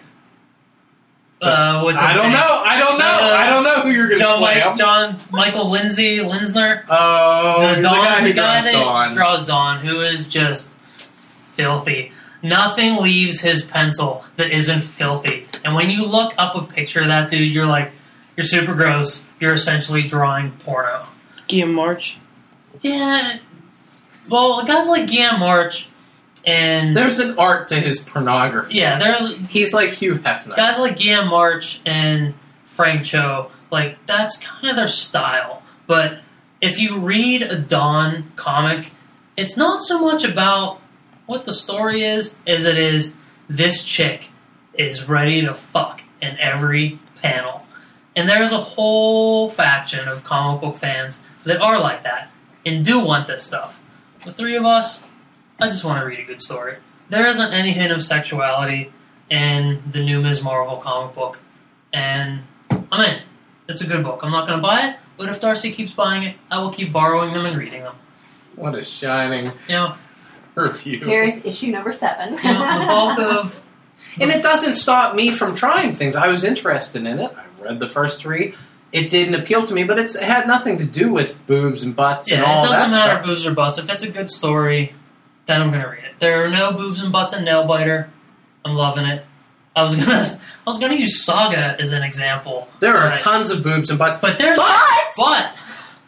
Uh, what's I don't name? know. I don't know. Uh, I don't know who you're going to John, slam. Mike, John Michael Lindsay Linsner, oh, the, Dawn, guy who the guy draws that Dawn. draws Dawn, who is just filthy. Nothing leaves his pencil that isn't filthy. And when you look up a picture of that dude, you're like, you're super gross. You're essentially drawing porno. Guillaume March. Yeah. Well, guys like Guillaume March and There's an art to his pornography. yeah, there's He's like Hugh Hefner. guys like Guillaume March and Frank Cho, like that's kind of their style. But if you read a Dawn comic, it's not so much about what the story is as it is this chick is ready to fuck in every panel. And there's a whole faction of comic book fans that are like that and do want this stuff. The three of us, I just want to read a good story. There isn't any hint of sexuality in the new Ms. Marvel comic book, and I'm in. It's a good book. I'm not going to buy it, but if Darcy keeps buying it, I will keep borrowing them and reading them. What a shining. You know, review. Here's issue number seven. You know, the bulk of And it doesn't stop me from trying things. I was interested in it. I read the first three. It didn't appeal to me, but it's, it had nothing to do with boobs and butts and yeah, all it doesn't that matter stuff. boobs or butts. If it's a good story, then I'm gonna read it. There are no boobs and butts in Nailbiter. I'm loving it. I was gonna I was gonna use Saga as an example. There are Right. tons of boobs and butts. but there's But- but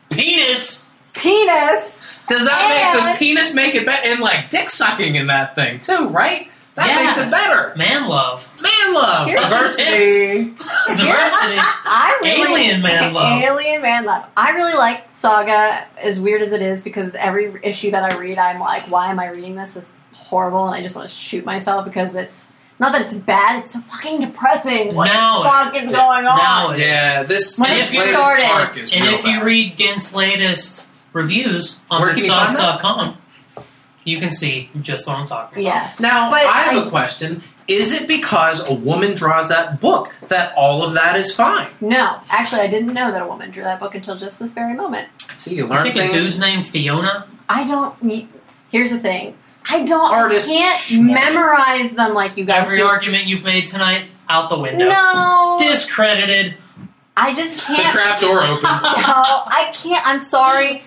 penis. Penis. Does that make does penis make it better? And like dick sucking in that thing too, right? That Yeah. makes it better. Man love. Man love, Here's diversity. Diversity. I really, Alien man love. Alien man love. I really like Saga, as weird as it is, because every issue that I read, I'm like, why am I reading this? It's horrible, and I just want to shoot myself because it's not that it's bad. It's so fucking depressing. What Now the fuck it is going on? Now. Yeah, this, When this it started- arc is And real if you read Gint's latest reviews on Where can you find that? McSauce.com, you can see just what I'm talking about. Yes. Now, But I have I- a question. Is it because a woman draws that book that all of that is fine? No, actually, I didn't know that a woman drew that book until just this very moment. See, you I learn think a things. dude's named Fiona. I don't. Here's the thing. I don't. Artists, I can't schmarts. memorize them like you guys Every do. argument you've made tonight, out the window. No, Discredited. I just can't. The trap door opens. no, I can't. I'm sorry.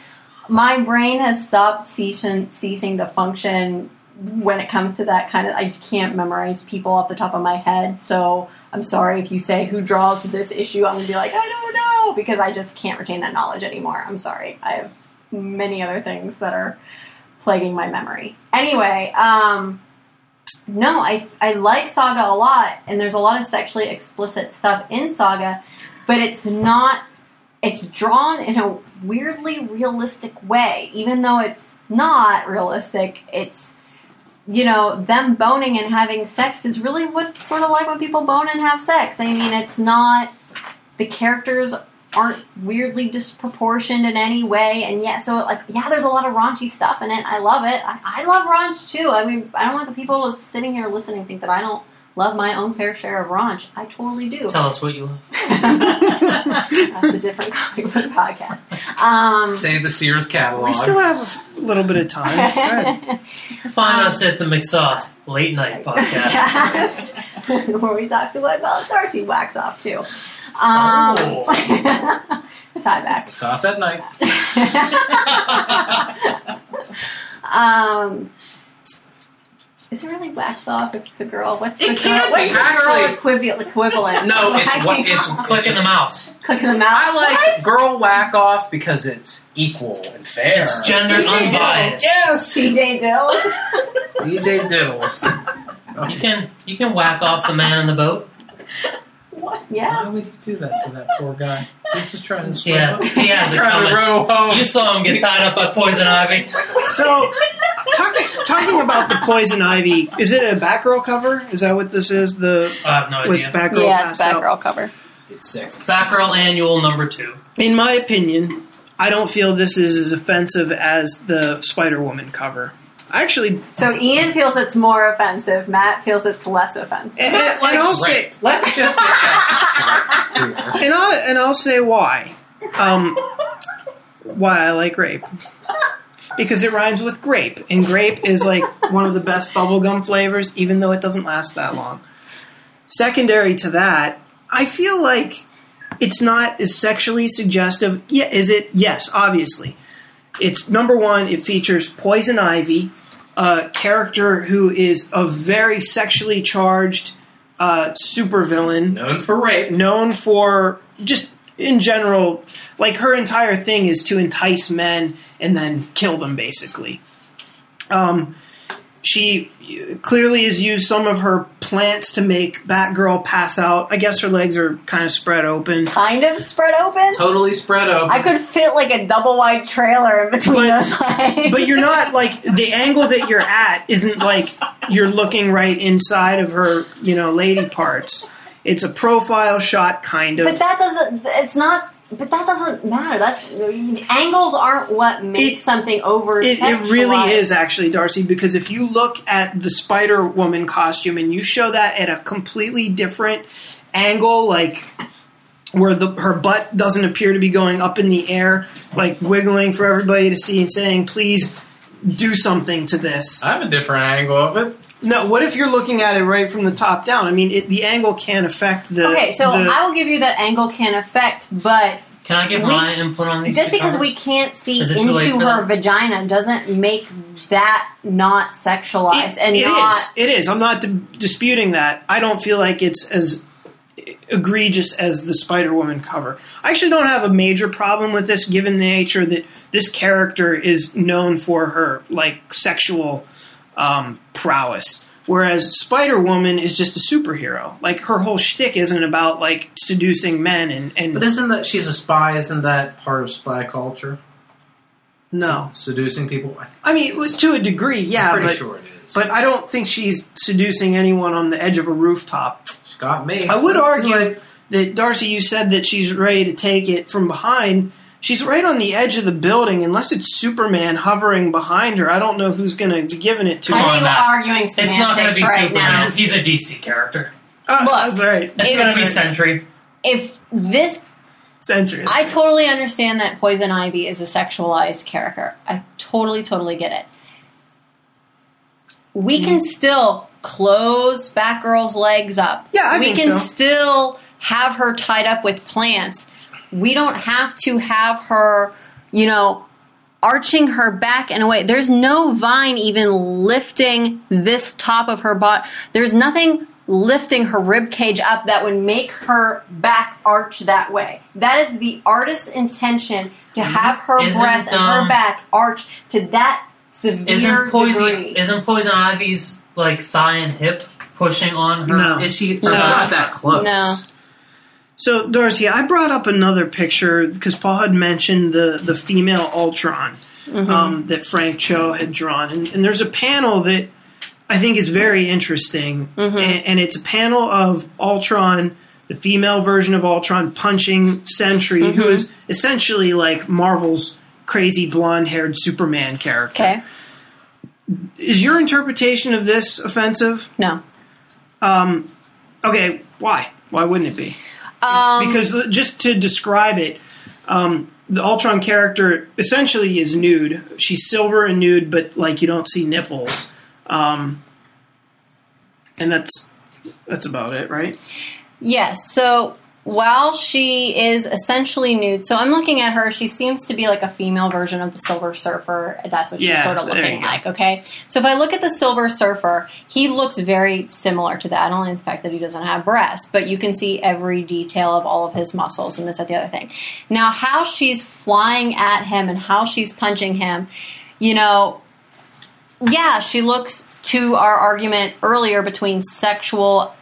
My brain has stopped ceasing, ceasing to function when it comes to that kind of. I can't memorize people off the top of my head. So I'm sorry if you say who draws this issue. I'm gonna be like, I don't know because I just can't retain that knowledge anymore. I'm sorry. I have many other things that are plaguing my memory. Anyway, um, no, I I like Saga a lot, and there's a lot of sexually explicit stuff in Saga, but it's not. It's drawn in a weirdly realistic way, even though it's not realistic. It's you know them boning and having sex is really what sort of like when people bone and have sex. I mean, it's not the characters aren't weirdly disproportioned in any way, and yet so like yeah, there's a lot of raunchy stuff in it. I love it. I, I love raunch too. I mean, I don't want the people sitting here listening think that I don't love my own fair share of raunch. I totally do. Tell us what you love. That's a different comic book podcast. Um, Say the Sears catalog. We still have a little bit of time. Find Um, us at the McSauce Late Night Podcast. podcast where we talk to what well Darcy wax off too. Um, Oh. tie back. Sauce at night. um, is it really wax off if it's a girl? What's It the can girl? be, What's the actually. girl equivalent? Equivalent? No, it's what it's. Clicking the mouse. clicking the mouse. I like girl whack off because it's equal and fair. It's gender DJ unbiased. Yes, CJ Dills. DJ Diddles. You can you can whack off the man in the boat. What? Yeah. Why would you do that to that poor guy? He's just trying to swim. Yeah, he has it trying to row home. You saw him get tied up by poison ivy. So, talking talking about the poison ivy, is it a Batgirl cover? Is that what this is? The I have no with idea. Batgirl Yeah, it's passed out? Batgirl cover. It's sexy. Batgirl Annual number two. In my opinion, I don't feel this is as offensive as the Spider Woman cover. Actually, So Ian feels it's more offensive. Matt feels it's less offensive. and, Matt and likes I'll rape. say, Let's just get that straight. and I'll and I'll say why. Um, why I like rape. Because it rhymes with grape, and grape is like one of the best bubblegum flavors, even though it doesn't last that long. Secondary to that, I feel like it's not as sexually suggestive. Yeah, is it? Yes, obviously. It's number one, it features Poison Ivy, a character who is a very sexually charged uh, supervillain Known for rape. known for just in general, like her entire thing is to entice men and then kill them, basically. Um, she clearly has used some of her plants to make Batgirl pass out. I guess her legs are kind of spread open. Kind of spread open. Totally spread open. I could fit like a double wide trailer in between But- those legs. But you're not like the angle that you're at isn't like you're looking right inside of her, you know, lady parts. It's a profile shot, kind of. But that doesn't. It's not. But that doesn't matter. That's angles aren't what make It- something over. It, it really is actually, Darcy, because if you look at the Spider Woman costume and you show that at a completely different angle, like where the her butt doesn't appear to be going up in the air, like wiggling for everybody to see and saying, "Please do something to this. I have a different angle of it. No, what if you're looking at it right from the top down? I mean, it, the angle can affect the. Okay, so the- I will give you that angle can affect, but Can I get We- my input on these? just two because we can't see Is it too late into her that? vagina doesn't make that not sexualized It- and it not. is. It is. I'm not di- disputing that. I don't feel like it's as egregious as the Spider Woman cover. I actually don't have a major problem with this, given the nature that this character is known for her like sexual um, prowess. Whereas Spider Woman is just a superhero. Like her whole shtick isn't about like seducing men and, and But isn't that she's a spy? Isn't that part of spy culture? no. Seducing people. I mean, to a degree, yeah, I'm pretty but sure it is. but I don't think she's seducing anyone on the edge of a rooftop. she got me. I would argue Like, that Darcy, you said that she's ready to take it from behind. She's right on the edge of the building. Unless it's Superman hovering behind her, I don't know who's going to be giving it to Come I her. on, think we're Matt. arguing It's not going to semantics be right Superman. now. He's a DC character. Ah, Look, that's right. It's going to be. Sentry. If this Sentry. I totally understand that Poison Ivy is a sexualized character. I totally, totally get it. We can still close Batgirl's legs up. Yeah, I we think can so. still have her tied up with plants. We don't have to have her, you know, arching her back in a way. There's no vine even lifting this top of her butt. There's nothing lifting her rib cage up that would make her back arch that way. That is the artist's intention to have her Isn't, breast and her um, back arch to that severe Isn't Poison degree. isn't Poison Ivy's like thigh and hip pushing on her? No. is she No. not that close? No. So, Darcy, I brought up another picture because Paul had mentioned the, the female Ultron mm-hmm. um, that Frank Cho had drawn. And, and there's a panel that I think is very interesting. Mm-hmm. And, and it's a panel of Ultron, the female version of Ultron, punching Sentry, who mm-hmm. is essentially like Marvel's crazy blonde haired Superman character. Okay. Is your interpretation of this offensive? No. Um, okay, why? Why wouldn't it be? Um, because uh, just to describe it, um, the Ultron character essentially is nude. She's silver and nude, but like you don't see nipples, um, and that's that's about it, right? Yes. So while she is essentially nude, so I'm looking at her. She seems to be like a female version of the Silver Surfer. That's what she's sort of looking like. Okay. So if I look at the Silver Surfer, he looks very similar to that. Only the fact that he doesn't have breasts, but you can see every detail of all of his muscles and this at the other thing. Now, how she's flying at him and how she's punching him, you know, yeah, she looks to our argument earlier between sexual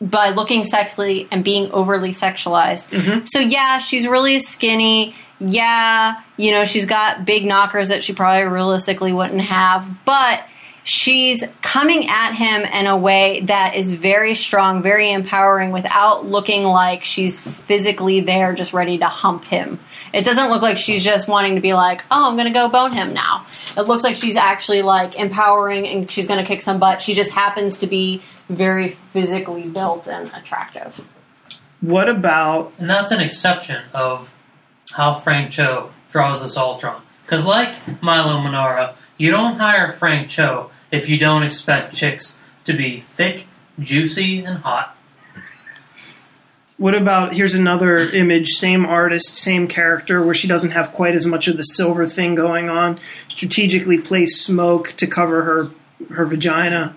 by looking sexy and being overly sexualized. Mm-hmm. So yeah, she's really skinny. Yeah, you know, she's got big knockers that she probably realistically wouldn't have, but she's coming at him in a way that is very strong, very empowering without looking like she's physically there just ready to hump him. It doesn't look like she's just wanting to be like, "Oh, I'm going to go bone him now." It looks like she's actually like empowering and she's going to kick some butt. She just happens to be very physically built and attractive. What about And that's an exception of how Frank Cho draws this Ultron. Because, like Milo Manara, you don't hire Frank Cho if you don't expect chicks to be thick, juicy, and hot. what about here's another image, same artist, same character, where she doesn't have quite as much of the silver thing going on. Strategically placed smoke to cover her her vagina.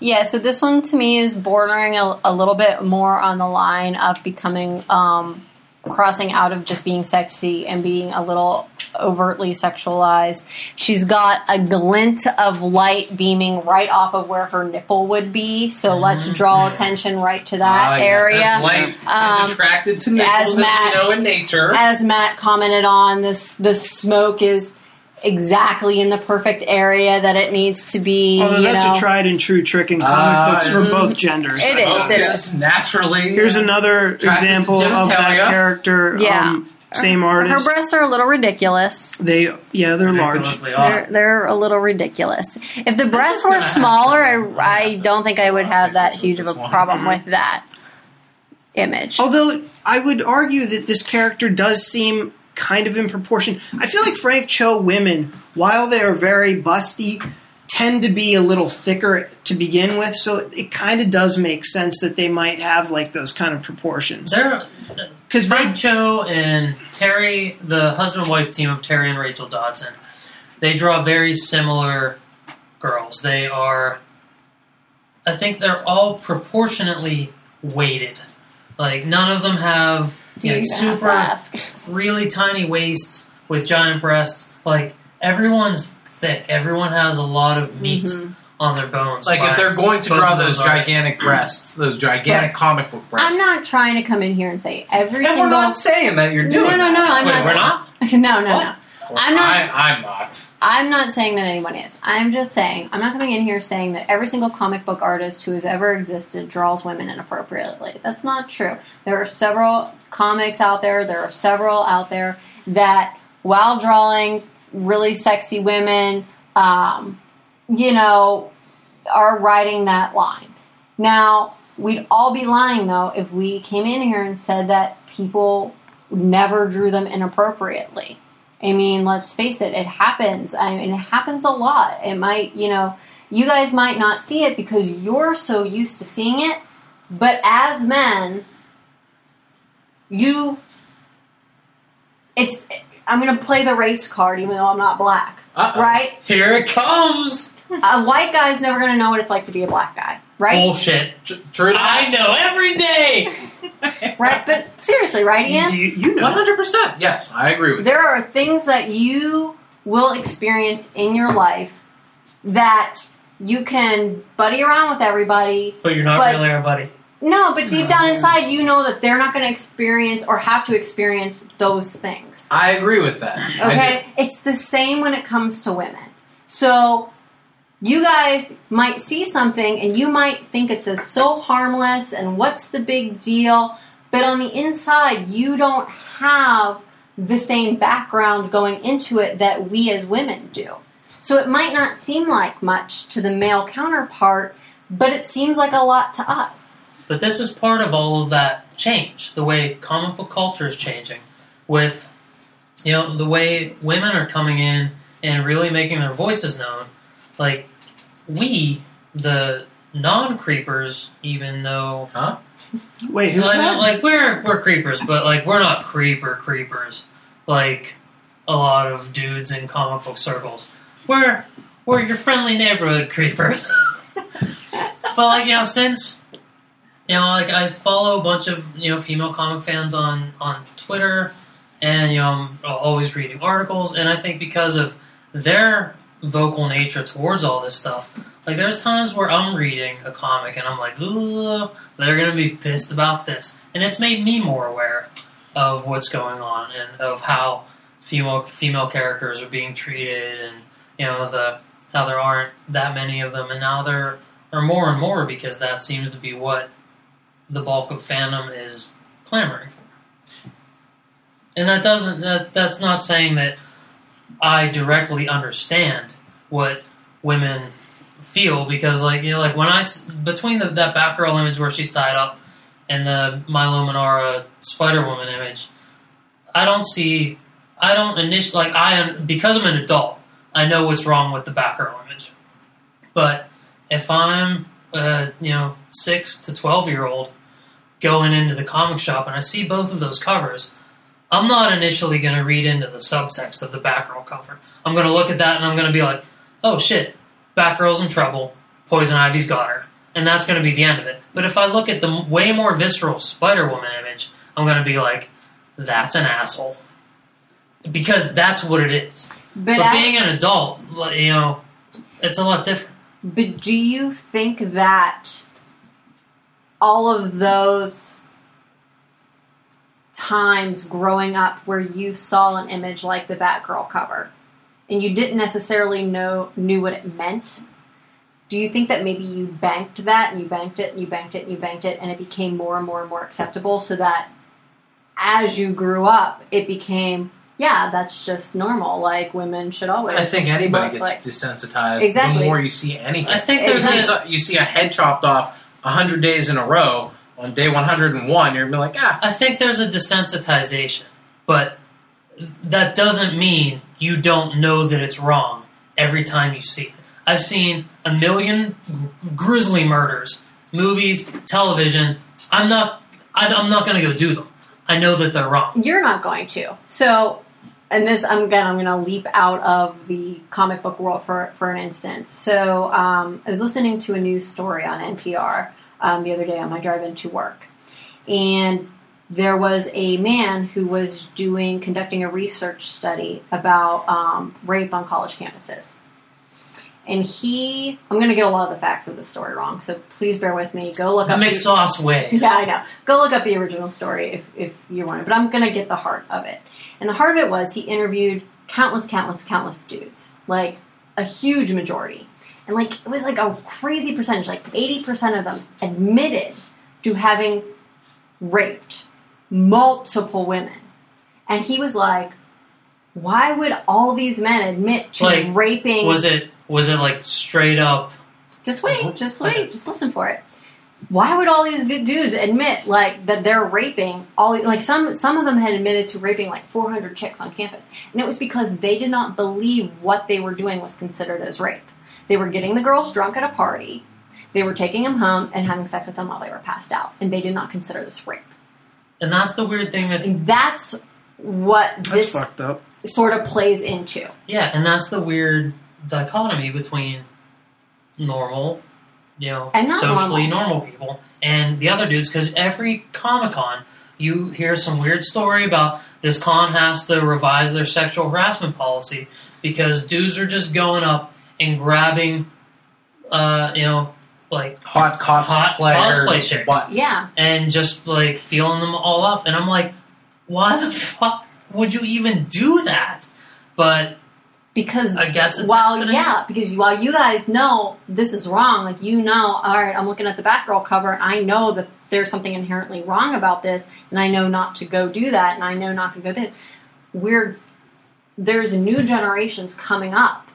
Yeah, so this one to me is bordering a, a little bit more on the line of becoming um, crossing out of just being sexy and being a little overtly sexualized. She's got a glint of light beaming right off of where her nipple would be, so let's draw attention right to that area. as light Um, is attracted to nipples, as, Matt- we know in nature. as Matt commented on, this the smoke is exactly in the perfect area that it needs to be. Although you that's know. a tried and true trick in comic Ah, books for both genders. It is, it yes, naturally. Here's another example of that character. Yeah. Um, same artist. Her breasts are a little ridiculous. They yeah, they're large. Ridiculously They're they're a little ridiculous. If the breasts is were smaller. I, I don't think I would have that huge of a This one. problem with that image. Although I would argue that this character does seem kind of in proportion. I feel like Frank Cho women while they are very busty, tend to be a little thicker to begin with. So it kind of does make sense that they might have like those kind of proportions. They're uh, Because they Frank Cho and Terry, the husband wife team of Terry and Rachel Dodson, they draw very similar girls. They are, I think they're all proportionately weighted. Like none of them have Do you you know, have to super ask? really tiny waists with giant breasts. Like everyone's thick. Everyone has a lot of meat Mhm. on their bones. Like if they're going to draw of those gigantic breasts, those gigantic comic book breasts. I'm not trying to come in here and say every and single. we're not saying that you're doing no, no, no. that. I'm Wait, not. we're not? No, no, What? no. I'm not- I, I'm not. I'm not saying that anyone is. I'm just saying, I'm not coming in here saying that every single comic book artist who has ever existed draws women inappropriately. That's not true. There are several comics out there, there are several out there that, while drawing really sexy women, um, you know, are writing that line. Now, we'd all be lying, though, if we came in here and said that people never drew them inappropriately. I mean, let's face it, it happens. I mean, it happens a lot. It might, you know, you guys might not see it because you're so used to seeing it, but as men, you, it's, I'm going to play the race card even though I'm not black, Uh-oh. right? Here it comes. A white guy's never going to know what it's like to be a black guy, right? Bullshit. True. I know every day. Right? But seriously, right, Ian? you, you know. One hundred percent. Yes, I agree with. You. There are things that you will experience in your life that you can buddy around with everybody. But you're not But- really everybody. No, but deep down inside, you know that they're not going to experience or have to experience those things. I agree with that. Okay? It's the same when it comes to women. So, you guys might see something and you might think it's a so harmless and what's the big deal, but on the inside, you don't have the same background going into it that we as women do. So, it might not seem like much to the male counterpart, but it seems like a lot to us. But this is part of all of that change, the way comic book culture is changing, with you know the way women are coming in and really making their voices known. Like we, the non-creepers, even though Huh? Wait, who's like, that? like we're we're creepers, but like we're not creeper creepers like a lot of dudes in comic book circles. We're we're your friendly neighborhood creepers. but like you know, since you know, like I follow a bunch of you know female comic fans on on Twitter, and you know I'm always reading articles, and I think because of their vocal nature towards all this stuff, like there's times where I'm reading a comic and I'm like, ooh, they're gonna be pissed about this, and it's made me more aware of what's going on and of how female female characters are being treated, and you know the how there aren't that many of them, and now there are more and more because that seems to be what the bulk of fandom is clamoring for. And that doesn't that that's not saying that I directly understand what women feel because like you know like when I between the, that Batgirl image where she's tied up and the Milo Manara Spider Woman image, I don't see I don't initially like I am because I'm an adult. I know what's wrong with the Batgirl image, but if I'm a you know six to twelve year old going into the comic shop and I see both of those covers, I'm not initially going to read into the subtext of the Batgirl cover. I'm going to look at that and I'm going to be like, oh shit, Batgirl's in trouble. Poison Ivy's got her. And that's going to be the end of it. But if I look at the way more visceral Spider Woman image, I'm going to be like, that's an asshole. Because that's what it is. But, But I- being an adult, you know, it's a lot different. But do you think that all of those times growing up where you saw an image like the Batgirl cover and you didn't necessarily know knew what it meant, do you think that maybe you banked that and you banked it and you banked it and you banked it and it became more and more and more acceptable so that as you grew up it became yeah, that's just normal. Like women should always. I think anybody gets like- desensitized Exactly. the more you see anything. I think you there's see, a, you see a head chopped off hundred days in a row. On day one hundred and one, you're gonna be like, ah, I think there's a desensitization, but that doesn't mean you don't know that it's wrong every time you see it. I've seen a million grisly murders, movies, television. I'm not. I'm not going to go do them. I know that they're wrong. You're not going to. So, and this, I'm again, I'm going to leap out of the comic book world for for an instance. So, um, I was listening to a news story on NPR um, the other day on my drive into work, and there was a man who was doing conducting a research study about um, rape on college campuses. And he, I'm going to get a lot of the facts of the story wrong, so please bear with me. Go look The up. the- McSauce way. yeah, I know. Go look up the original story if, if you want it. But I'm going to get the heart of it. And the heart of it was he interviewed countless, countless, countless dudes. Like a huge majority. And like it was like a crazy percentage. Like 80% of them admitted to having raped multiple women. And he was like, why would all these men admit to Like, raping Was it was it like straight up? just wait, Mhm. just Okay. wait, just listen for it. Why would all these good dudes admit like that they're raping all like some some of them had admitted to raping like 400 chicks on campus. And it was because they did not believe what they were doing was considered as rape. They were getting the girls drunk at a party. They were taking them home and having sex with them while they were passed out, and they did not consider this rape. And that's the weird thing that And that's what That's this fucked up. sort of plays into. yeah, and that's the weird dichotomy between normal, you know, And socially normal. normal. people and the other dudes. Because every Comic Con, you hear some weird story about this con has to revise their sexual harassment policy because dudes are just going up and grabbing, uh, you know, like Hot Hot cosplay chicks. butts. Yeah. and just like feeling them all up. And I'm like, why the fuck would you even do that? But because I guess it's while happening. yeah because while you guys know this is wrong like you know all right i'm looking at the batgirl cover and i know that there's something inherently wrong about this and i know not to go do that and i know not to go this. We're there's new generations coming up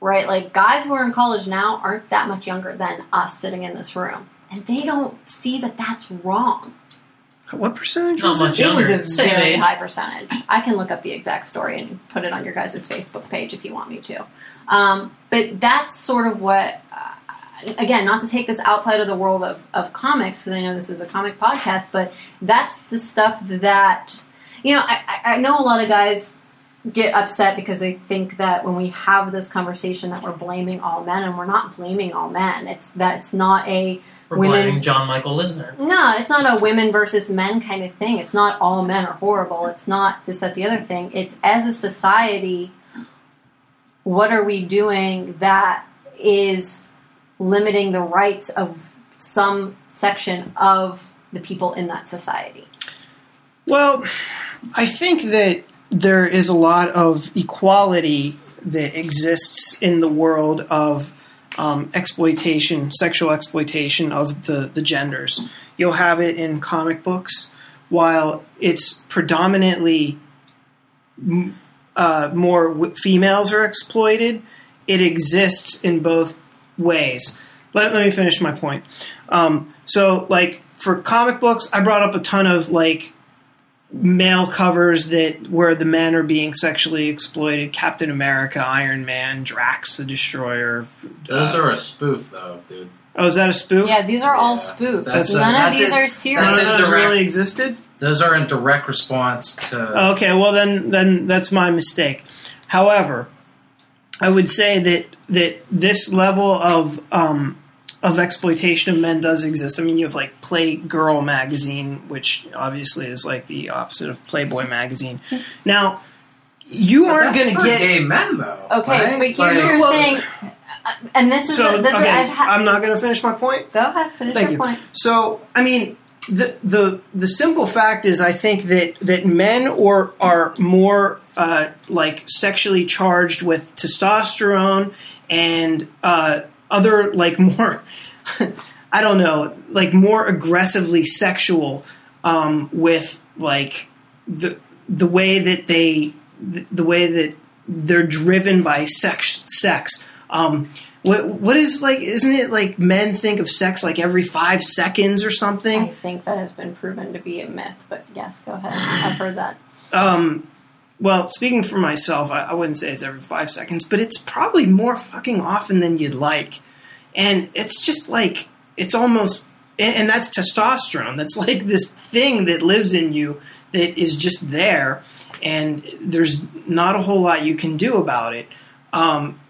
right? Like guys who are in college now aren't that much younger than us sitting in this room. And they don't see that that's wrong What percentage Not was much. it? it was a Same very age. high percentage. I can look up the exact story and put it on your guys' Facebook page if you want me to. Um, but that's sort of what, uh, again, not to take this outside of the world of, of comics, because I know this is a comic podcast, but that's the stuff that, you know, I, I I know a lot of guys get upset because they think that when we have this conversation that we're blaming all men, and we're not blaming all men. It's that it's not a we're Women- blaming John Michael Lisner. no, it's not a women versus men kind of thing. It's not all men are horrible. It's not this, that, the other thing. It's as a society, what are we doing that is limiting the rights of some section of the people in that society? Well, I think that there is a lot of equality that exists in the world of um, exploitation, sexual exploitation of the, the genders. You'll have it in comic books, while it's predominantly uh, more w- females are exploited, it exists in both ways. Let, let me finish my point. Um, so, like, for comic books, I brought up a ton of, like, male covers that where the men are being sexually exploited Captain America, Iron Man, Drax the Destroyer. Those Uh, are a spoof, though, dude. Oh, is that a spoof? Yeah, these are all spoofs. that's a- None of these a- are None serious. of That's those direct- really existed. Those are in direct response to. Okay, well then, then that's my mistake. However, I would say that that this level of um, of exploitation of men does exist. I mean, you have like Playgirl magazine, which obviously is like the opposite of Playboy magazine. Now, you But aren't going to get gay men, though. Okay, right? but here's Like- your Well- thing. Uh, And this is so. the, this okay, is, I've ha- I'm not going to finish my point. go ahead, finish Thank your you. point. So, I mean, the the the simple fact is, I think that that men or are more uh, like sexually charged with testosterone and uh, other like more, I don't know, like more aggressively sexual um, with like the the way that they the, the way that they're driven by sex sex. Um, what what is like? Isn't it like men think of sex like every five seconds or something? I think that has been proven to be a myth, but yes, go ahead. I've heard that. Um, well, speaking for myself, I, I wouldn't say it's every five seconds, but it's probably more fucking often than you'd like. And it's just like, it's almost, and, and that's testosterone. That's like this thing that lives in you that is just there, and there's not a whole lot you can do about it. Um,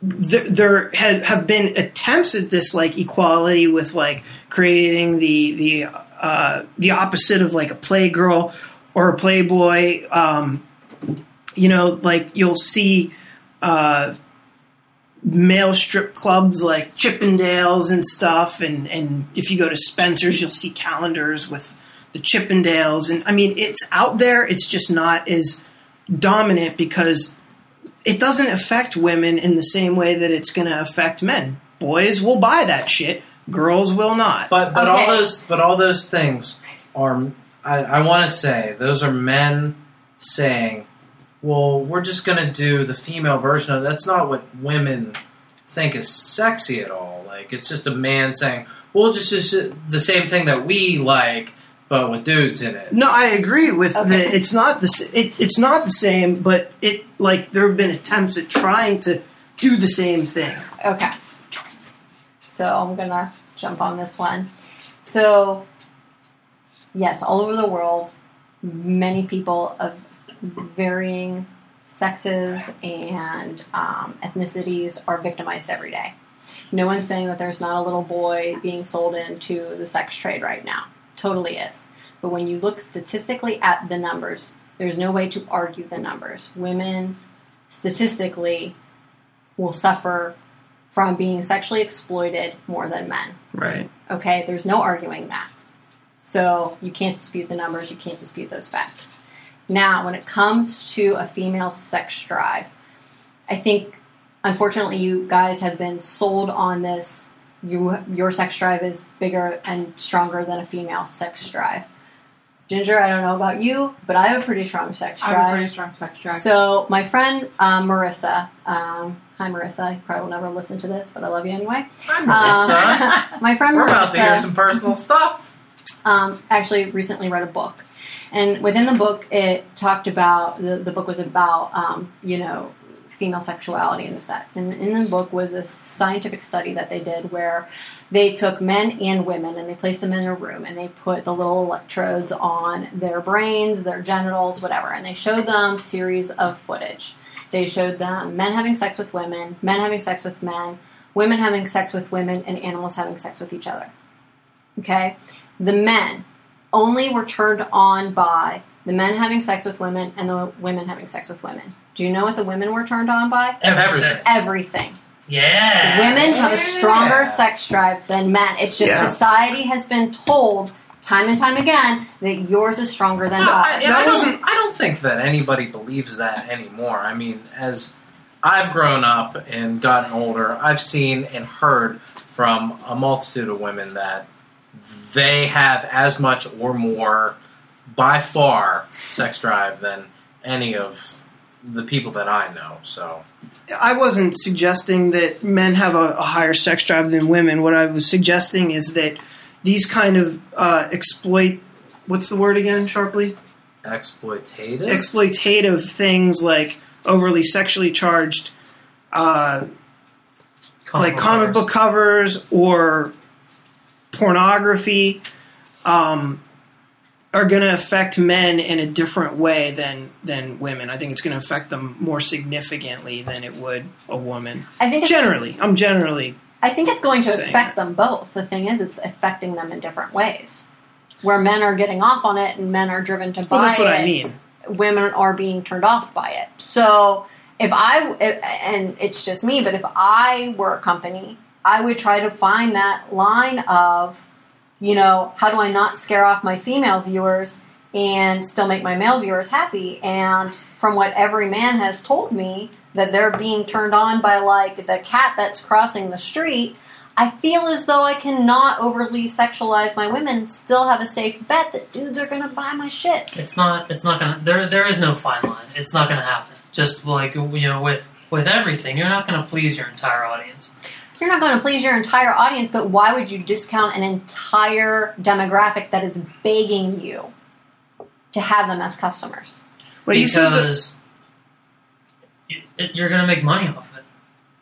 th- there have, have been attempts at this like equality with like creating the the uh, the opposite of like a playgirl or a playboy. Um, you know, like you'll see uh, male strip clubs like Chippendales and stuff, and and if you go to Spencer's, you'll see calendars with the Chippendales, and I mean it's out there. It's just not as dominant because it doesn't affect women in the same way that it's going to affect men. Boys will buy that shit. Girls will not. But but Okay. all those but all those things are I, I want to say those are men saying, "Well, we're just going to do the female version of." That's not what women think is sexy at all. Like it's just a man saying, "Well, just, just the same thing that we like, but with dudes in it." No, I agree with Okay. the. It's not the. s- It, it's not the same, but it like there have been attempts at trying to do the same thing. Okay. So I'm gonna jump on this one. So, yes, all over the world, many people of varying sexes and um, ethnicities are victimized every day. No one's saying that there's not a little boy being sold into the sex trade right now. Totally is. But when you look statistically at the numbers, there's no way to argue the numbers. Women statistically will suffer from being sexually exploited more than men. Right. Okay, there's no arguing that. So you can't dispute the numbers, you can't dispute those facts. Now, when it comes to a female sex drive, I think unfortunately you guys have been sold on this you your sex drive is bigger and stronger than a female sex drive. Ginger, I don't know about you, but I have a pretty strong sex I drive. have a pretty strong sex drive. So my friend um, Marissa, um, hi Marissa, you probably will never listen to this, but I love you anyway. Hi, Marissa. Um, my friend We're Marissa about to hear some personal stuff. Um, actually recently read a book, and within the book, it talked about the, the book was about um, you know female sexuality in the set. And in the book was a scientific study that they did where they took men and women and they placed them in a room and they put the little electrodes on their brains, their genitals, whatever, and they showed them series of footage. They showed them men having sex with women, men having sex with men, women having sex with women, and animals having sex with each other. Okay? The men only were turned on by the men having sex with women and the women having sex with women. Do you know what the women were turned on by? Everything. Everything. Yeah. Women have a stronger Yeah. sex drive than men. It's just Yeah. society has been told time and time again that yours is stronger than Well, ours. I, That I, don't, wasn't- I don't think that anybody believes that anymore. I mean, as I've grown up and gotten older, I've seen and heard from a multitude of women that they have as much or more, by far, sex drive than any of the people that I know. So, I wasn't suggesting that men have a, a higher sex drive than women. What I was suggesting is that these kind of uh, exploit. What's the word again? Sharply. exploitative. exploitative things like overly sexually charged, uh, like comic book covers or pornography, um, are going to affect men in a different way than than women. I think it's going to affect them more significantly than it would a woman. I think Generally, I'm generally I think it's going to affect them both. The thing is, it's affecting them in different ways. Where men are getting off on it and men are driven to buy well. That's what it. I mean. women are being turned off by it. So if I and it's just me, but if I were a company, I would try to find that line of, you know, how do I not scare off my female viewers and still make my male viewers happy? And from what every man has told me that they're being turned on by like the cat that's crossing the street. I feel as though I cannot overly sexualize my women and still have a safe bet that dudes are to buy my shit. It's not. It's not gonna. There. There is no fine line. It's not gonna happen. Just like you know, with with everything, you're not gonna please your entire audience. You're not going to please your entire audience, but why would you discount an entire demographic that is begging you to have them as customers? Well, you said that because you- it- you're going to make money off of it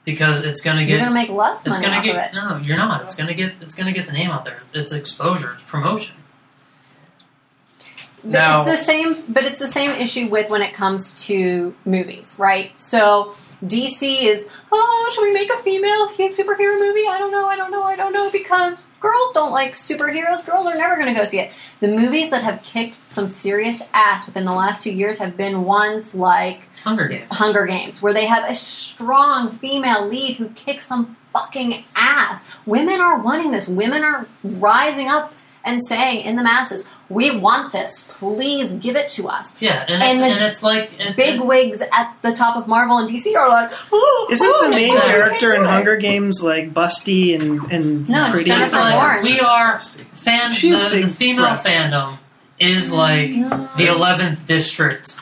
because it's going to get You're gonna make less it's money going off to of get it. no you're not it's going to get it's going to get the name out there it's exposure it's promotion But Now- it's the same, but it's the same issue with when it comes to movies, right? So DC is, oh, should we make a female superhero movie? I don't know, I don't know, I don't know, because girls don't like superheroes. Girls are never going to go see it. The movies that have kicked some serious ass within the last two years have been ones like Hunger Games Hunger Games, where they have a strong female lead who kicks some fucking ass. Women are wanting this. Women are rising up and saying in the masses, "We want this. Please give it to us." yeah and And it's, and it's like and, Big wigs at the top of Marvel and DC are like, oh, Isn't oh, the main Exactly. character in. Hunger Games like busty and and No, pretty? it's Jennifer like Lawrence. we are fan She has the, big the female breasts. fandom is mm-hmm. like the 11th district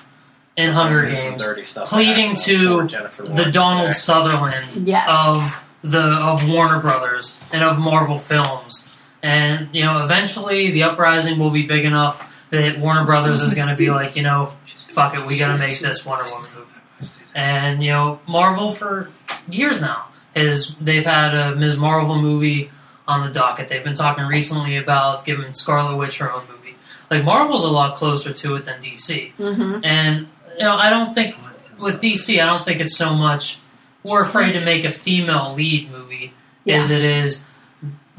in Hunger Games stuff pleading happening to Jennifer the Donald today. Sutherland Yes. of the of Warner Brothers and of Marvel Films. And you know, eventually the uprising will be big enough that Warner Brothers is going to be like, you know, fuck it, we got to make this Wonder Woman movie. And you know, Marvel for years now is they've had a Ms. Marvel movie on the docket. They've been talking recently about giving Scarlet Witch her own movie. Like Marvel's a lot closer to it than DC. Mhm. And you know, I don't think with DC, I don't think it's so much we're afraid to make a female lead movie as it is.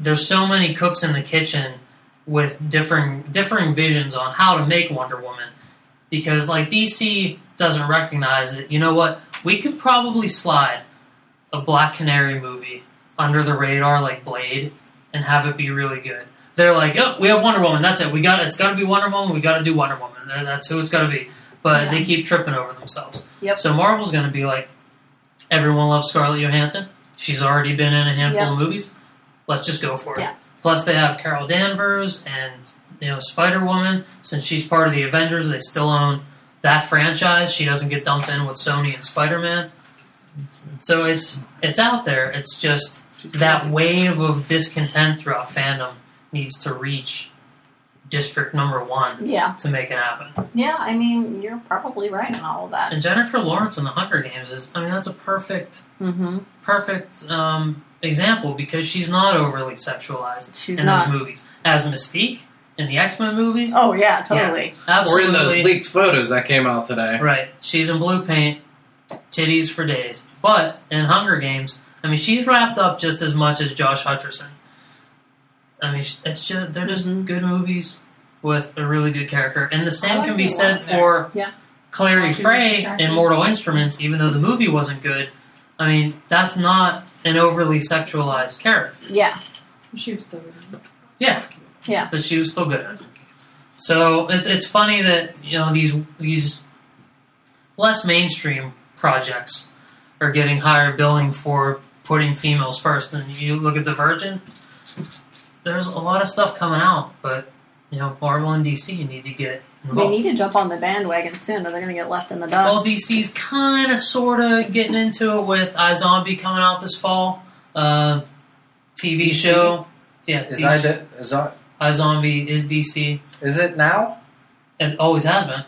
There's so many cooks in the kitchen with differing differing visions on how to make Wonder Woman, because like DC doesn't recognize it. You know what? We could probably slide a Black Canary movie under the radar like Blade and have it be really good. They're like, oh, we have Wonder Woman. That's it. We got it's got to be Wonder Woman. We got to do Wonder Woman. That's who it's got to be. But Yeah. they keep tripping over themselves. Yep. So Marvel's going to be like, everyone loves Scarlett Johansson. She's already been in a handful Yep. of movies. Let's just go for it. Yeah. Plus, they have Carol Danvers and you know Spider Woman. Since she's part of the Avengers, they still own that franchise. She doesn't get dumped in with Sony and Spider Man. So it's it's out there. It's just that wave of discontent throughout fandom needs to reach district number one Yeah, to make it happen. yeah. I mean, you're probably right in all of that. And Jennifer Lawrence in the Hunger Games is, I mean, that's a perfect, Mm-hmm. perfect um, example because she's not overly sexualized She's in not. those movies. As Mystique in the X Men movies, Oh yeah, totally. Or absolutely. in those leaked photos that came out today. Right. She's in blue paint, titties for days. But in Hunger Games, I mean, she's wrapped up just as much as Josh Hutcherson. I mean, it's just they're just Mhm. good movies with a really good character, and the same like can be said for Yeah. Clary She was Fray in Mortal Instruments. Even though the movie wasn't good, I mean, that's not an overly sexualized character. Yeah, She was still good. Yeah, Yeah. but she was still good at it. So it's it's funny that you know these these less mainstream projects are getting higher billing for putting females first. And you look at Divergent, there's a lot of stuff coming out, but you know Marvel and DC you need to get they need to jump on the bandwagon soon, or they're going to get left in the dust. well, dust. DC's kind of sort of getting into it with iZombie coming out this fall, uh, TV DC? show. Yeah, Is, DC. I de- is, I, iZombie is DC. is it now? It always has been.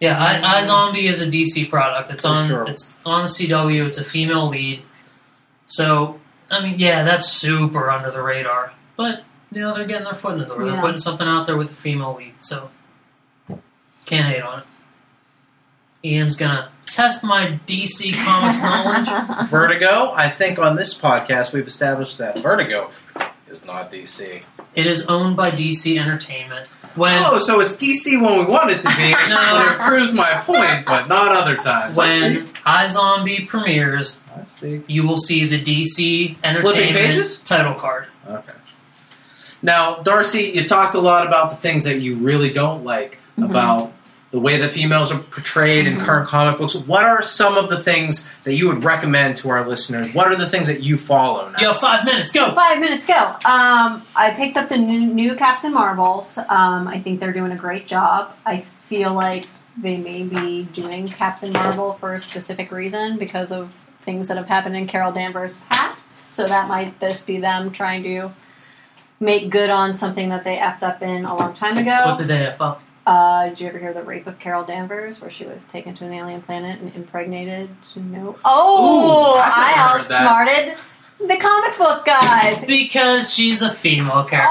Yeah, I, iZombie is a DC product. It's For on sure. it's on the CW. It's a female lead. So I mean, yeah, that's super under the radar. But you know, they're getting their foot in the door. They're putting something out there with a female lead. So can't hate on it. Ian's gonna test my DC Comics knowledge. Vertigo. I think on this podcast we've established that Vertigo is not DC. It is owned by DC Entertainment. When Oh, so it's DC when we want it to be. No. it proves my point, but not other times. when iZombie premieres, I see. you will see the DC Entertainment pages? title card. Okay. Now, Darcy, you talked a lot about the things that you really don't like Mhm. about the way that females are portrayed in Mhm. current comic books. What are some of the things that you would recommend to our listeners? What are the things that you follow now? You have five minutes. Go. Five minutes go. Um, I picked up the new, new Captain Marvels. Um, I think they're doing a great job. I feel like they may be doing Captain Marvel for a specific reason because of things that have happened in Carol Danvers' past. So that might this be them trying to make good on something that they effed up in a long time ago. What did they F up? Uh, did you ever hear the rape of Carol Danvers, where she was taken to an alien planet and impregnated? No. Oh, Ooh, I never heard that. outsmarted the comic book guys. Because she's a female character.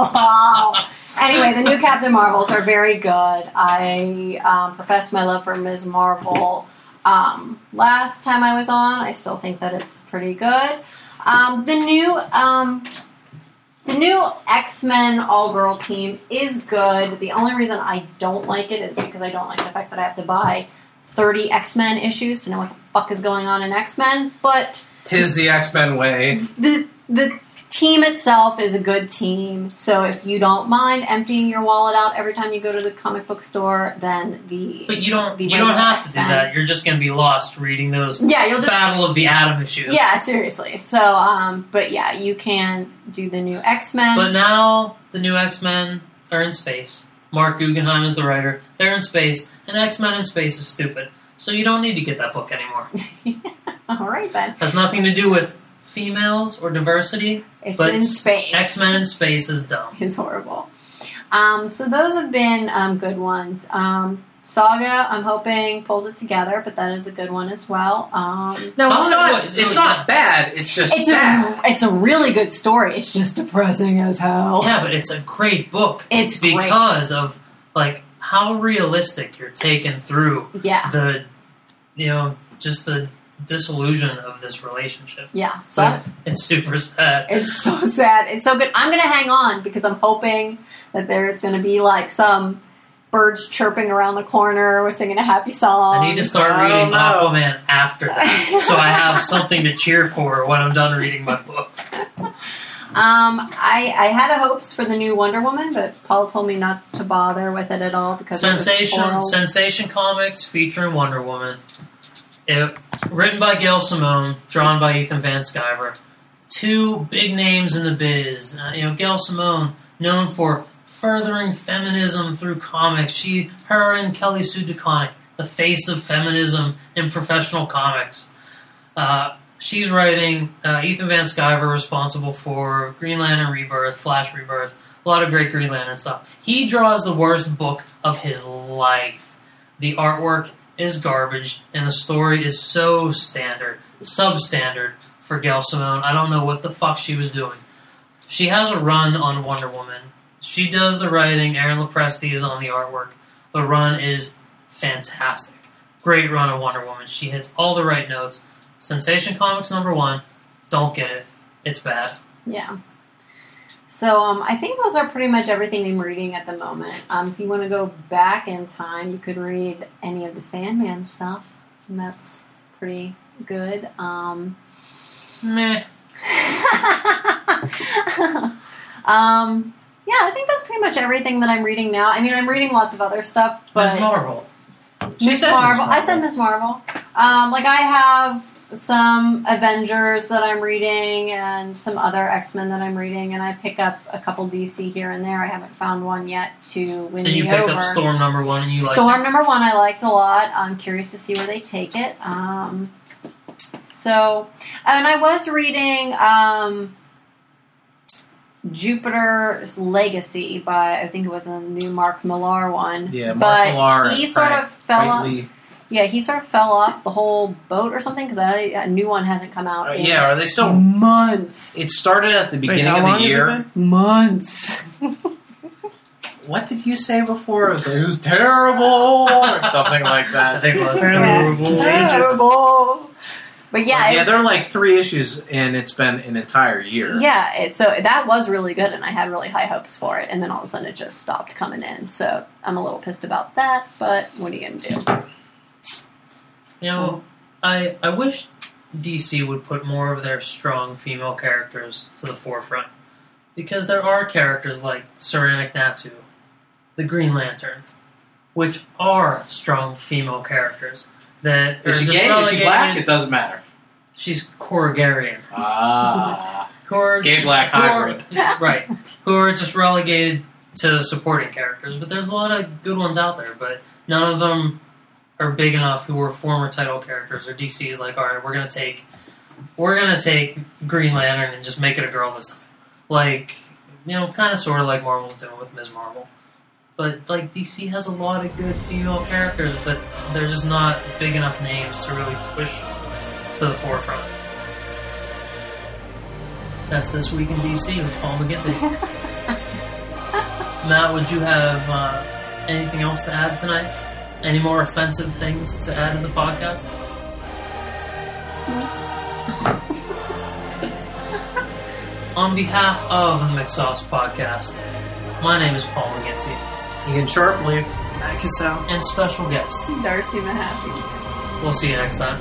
Oh. anyway, the new Captain Marvels are very good. I um, professed my love for Ms. Marvel um, last time I was on. I still think that it's pretty good. Um, the new um, the new X Men all girl team is good. The only reason I don't like it is because I don't like the fact that I have to buy thirty X Men issues to know what the fuck is going on in X Men. But Tis the X Men way. the the team itself is a good team. So if you don't mind emptying your wallet out every time you go to the comic book store, then the But you don't you don't have to do that. You're just gonna be lost reading those yeah you'll just Battle of the Atom issues. yeah seriously. So um, but yeah, you can do the new X Men. But now the new X Men are in space. Marc Guggenheim is the writer. They're in space, and X Men in space is stupid. So you don't need to get that book anymore. All right then, Has nothing to do with females or diversity. it's But in space. X Men in space is dumb. It's horrible. Um, so those have been um, good ones. Um, Saga, I'm hoping pulls it together, but that is a good one as well. Um, No, it's not. Wood, It's not bad. It's just it's sad. a it's a really good story. It's just depressing as hell. Yeah, but it's a great book. It's great. because of like how realistic you're taken through Yeah, the you know just the disillusion of this relationship. yeah. So So it's, it's super sad. it's so sad. It's so good. I'm gonna hang on because I'm hoping that there's gonna be like some birds chirping around the corner. We're singing a happy song. I need to start I reading don't. Aquaman after that, so I have something to cheer for when I'm done reading my books. Um, I I had a hopes for the new Wonder Woman, but Paul told me not to bother with it at all because it was Sensation. Sensation Comics featuring Wonder Woman. It, written by Gail Simone, drawn by Ethan Van Sciver. Two big names in the biz. Uh, you know, Gail Simone, known for furthering feminism through comics. She, her, and Kelly Sue DeConnick, the face of feminism in professional comics. Uh, she's writing. Uh, Ethan Van Sciver responsible for Green Lantern Rebirth, Flash Rebirth, a lot of great Green Lantern stuff. He draws the worst book of his life. The artwork is garbage, and the story is so standard, substandard for Gail Simone. I don't know what the fuck she was doing. She has a run on Wonder Woman. She does the writing. Aaron Lopresti is on the artwork. The run is fantastic. Great run of Wonder Woman. She hits all the right notes. Sensation Comics number one. Don't get it. It's bad. Yeah. So um, I think those are pretty much everything I'm reading at the moment. Um, if you want to go back in time, you could read any of the Sandman stuff, and that's pretty good. Um, Meh. um, yeah, I think that's pretty much everything that I'm reading now. I mean, I'm reading lots of other stuff, but Ms. Marvel. She Miss Marvel. Miss I said Miss Marvel. Um, like I have some Avengers that I'm reading and some other X Men that I'm reading, and I pick up a couple DC here and there. I haven't found one yet to win Then you me picked over. up Storm number one and you like Storm number one, I liked a lot. I'm curious to see where they take it. Um, so, and I was reading um, Jupiter's Legacy by I think it was a new Mark Millar one. Yeah, Mark but Millar he sort Frank of fell off. Quitely. Yeah, he sort of fell off the whole boat or something because a new one hasn't come out. Uh, in yeah, are they still? months. It started at the Wait, beginning how of long the has it year. been? Months. What did you say before? It was, it was terrible or something like I that. think it was Apparently it's terrible. contagious. Terrible. But yeah, yeah, it- there are like three issues, and it's been an entire year. Yeah, it, so that was really good, and I had really high hopes for it, and then all of a sudden it just stopped coming in. So I'm a little pissed about that, but what are you gonna do? You know, I I wish DC would put more of their strong female characters to the forefront. Because there are characters like Soranik Natu, the Green Lantern, which are strong female characters that are she gay? Is she black? It doesn't matter. She's Korugarian. Ah, Who are Gay black who are- hybrid. right. Who are just relegated to supporting characters. But there's a lot of good ones out there, but none of them are big enough who were former title characters or DC's like, all right, we're gonna take we're gonna take Green Lantern and just make it a girl this time. Like you know, kind of sort of like Marvel's doing with Ms. Marvel. But like DC has a lot of good female characters, but they're just not big enough names to really push to the forefront. That's this week in DC with Paul McGinty. Matt, would you have uh, anything else to add tonight? Any more offensive things to add to the podcast? On behalf of the McSauce podcast, my name is Paul McGinty, Ian Sharpley. Matt Cassell. and special guest. Darcy Mahaffey. We'll see you next time.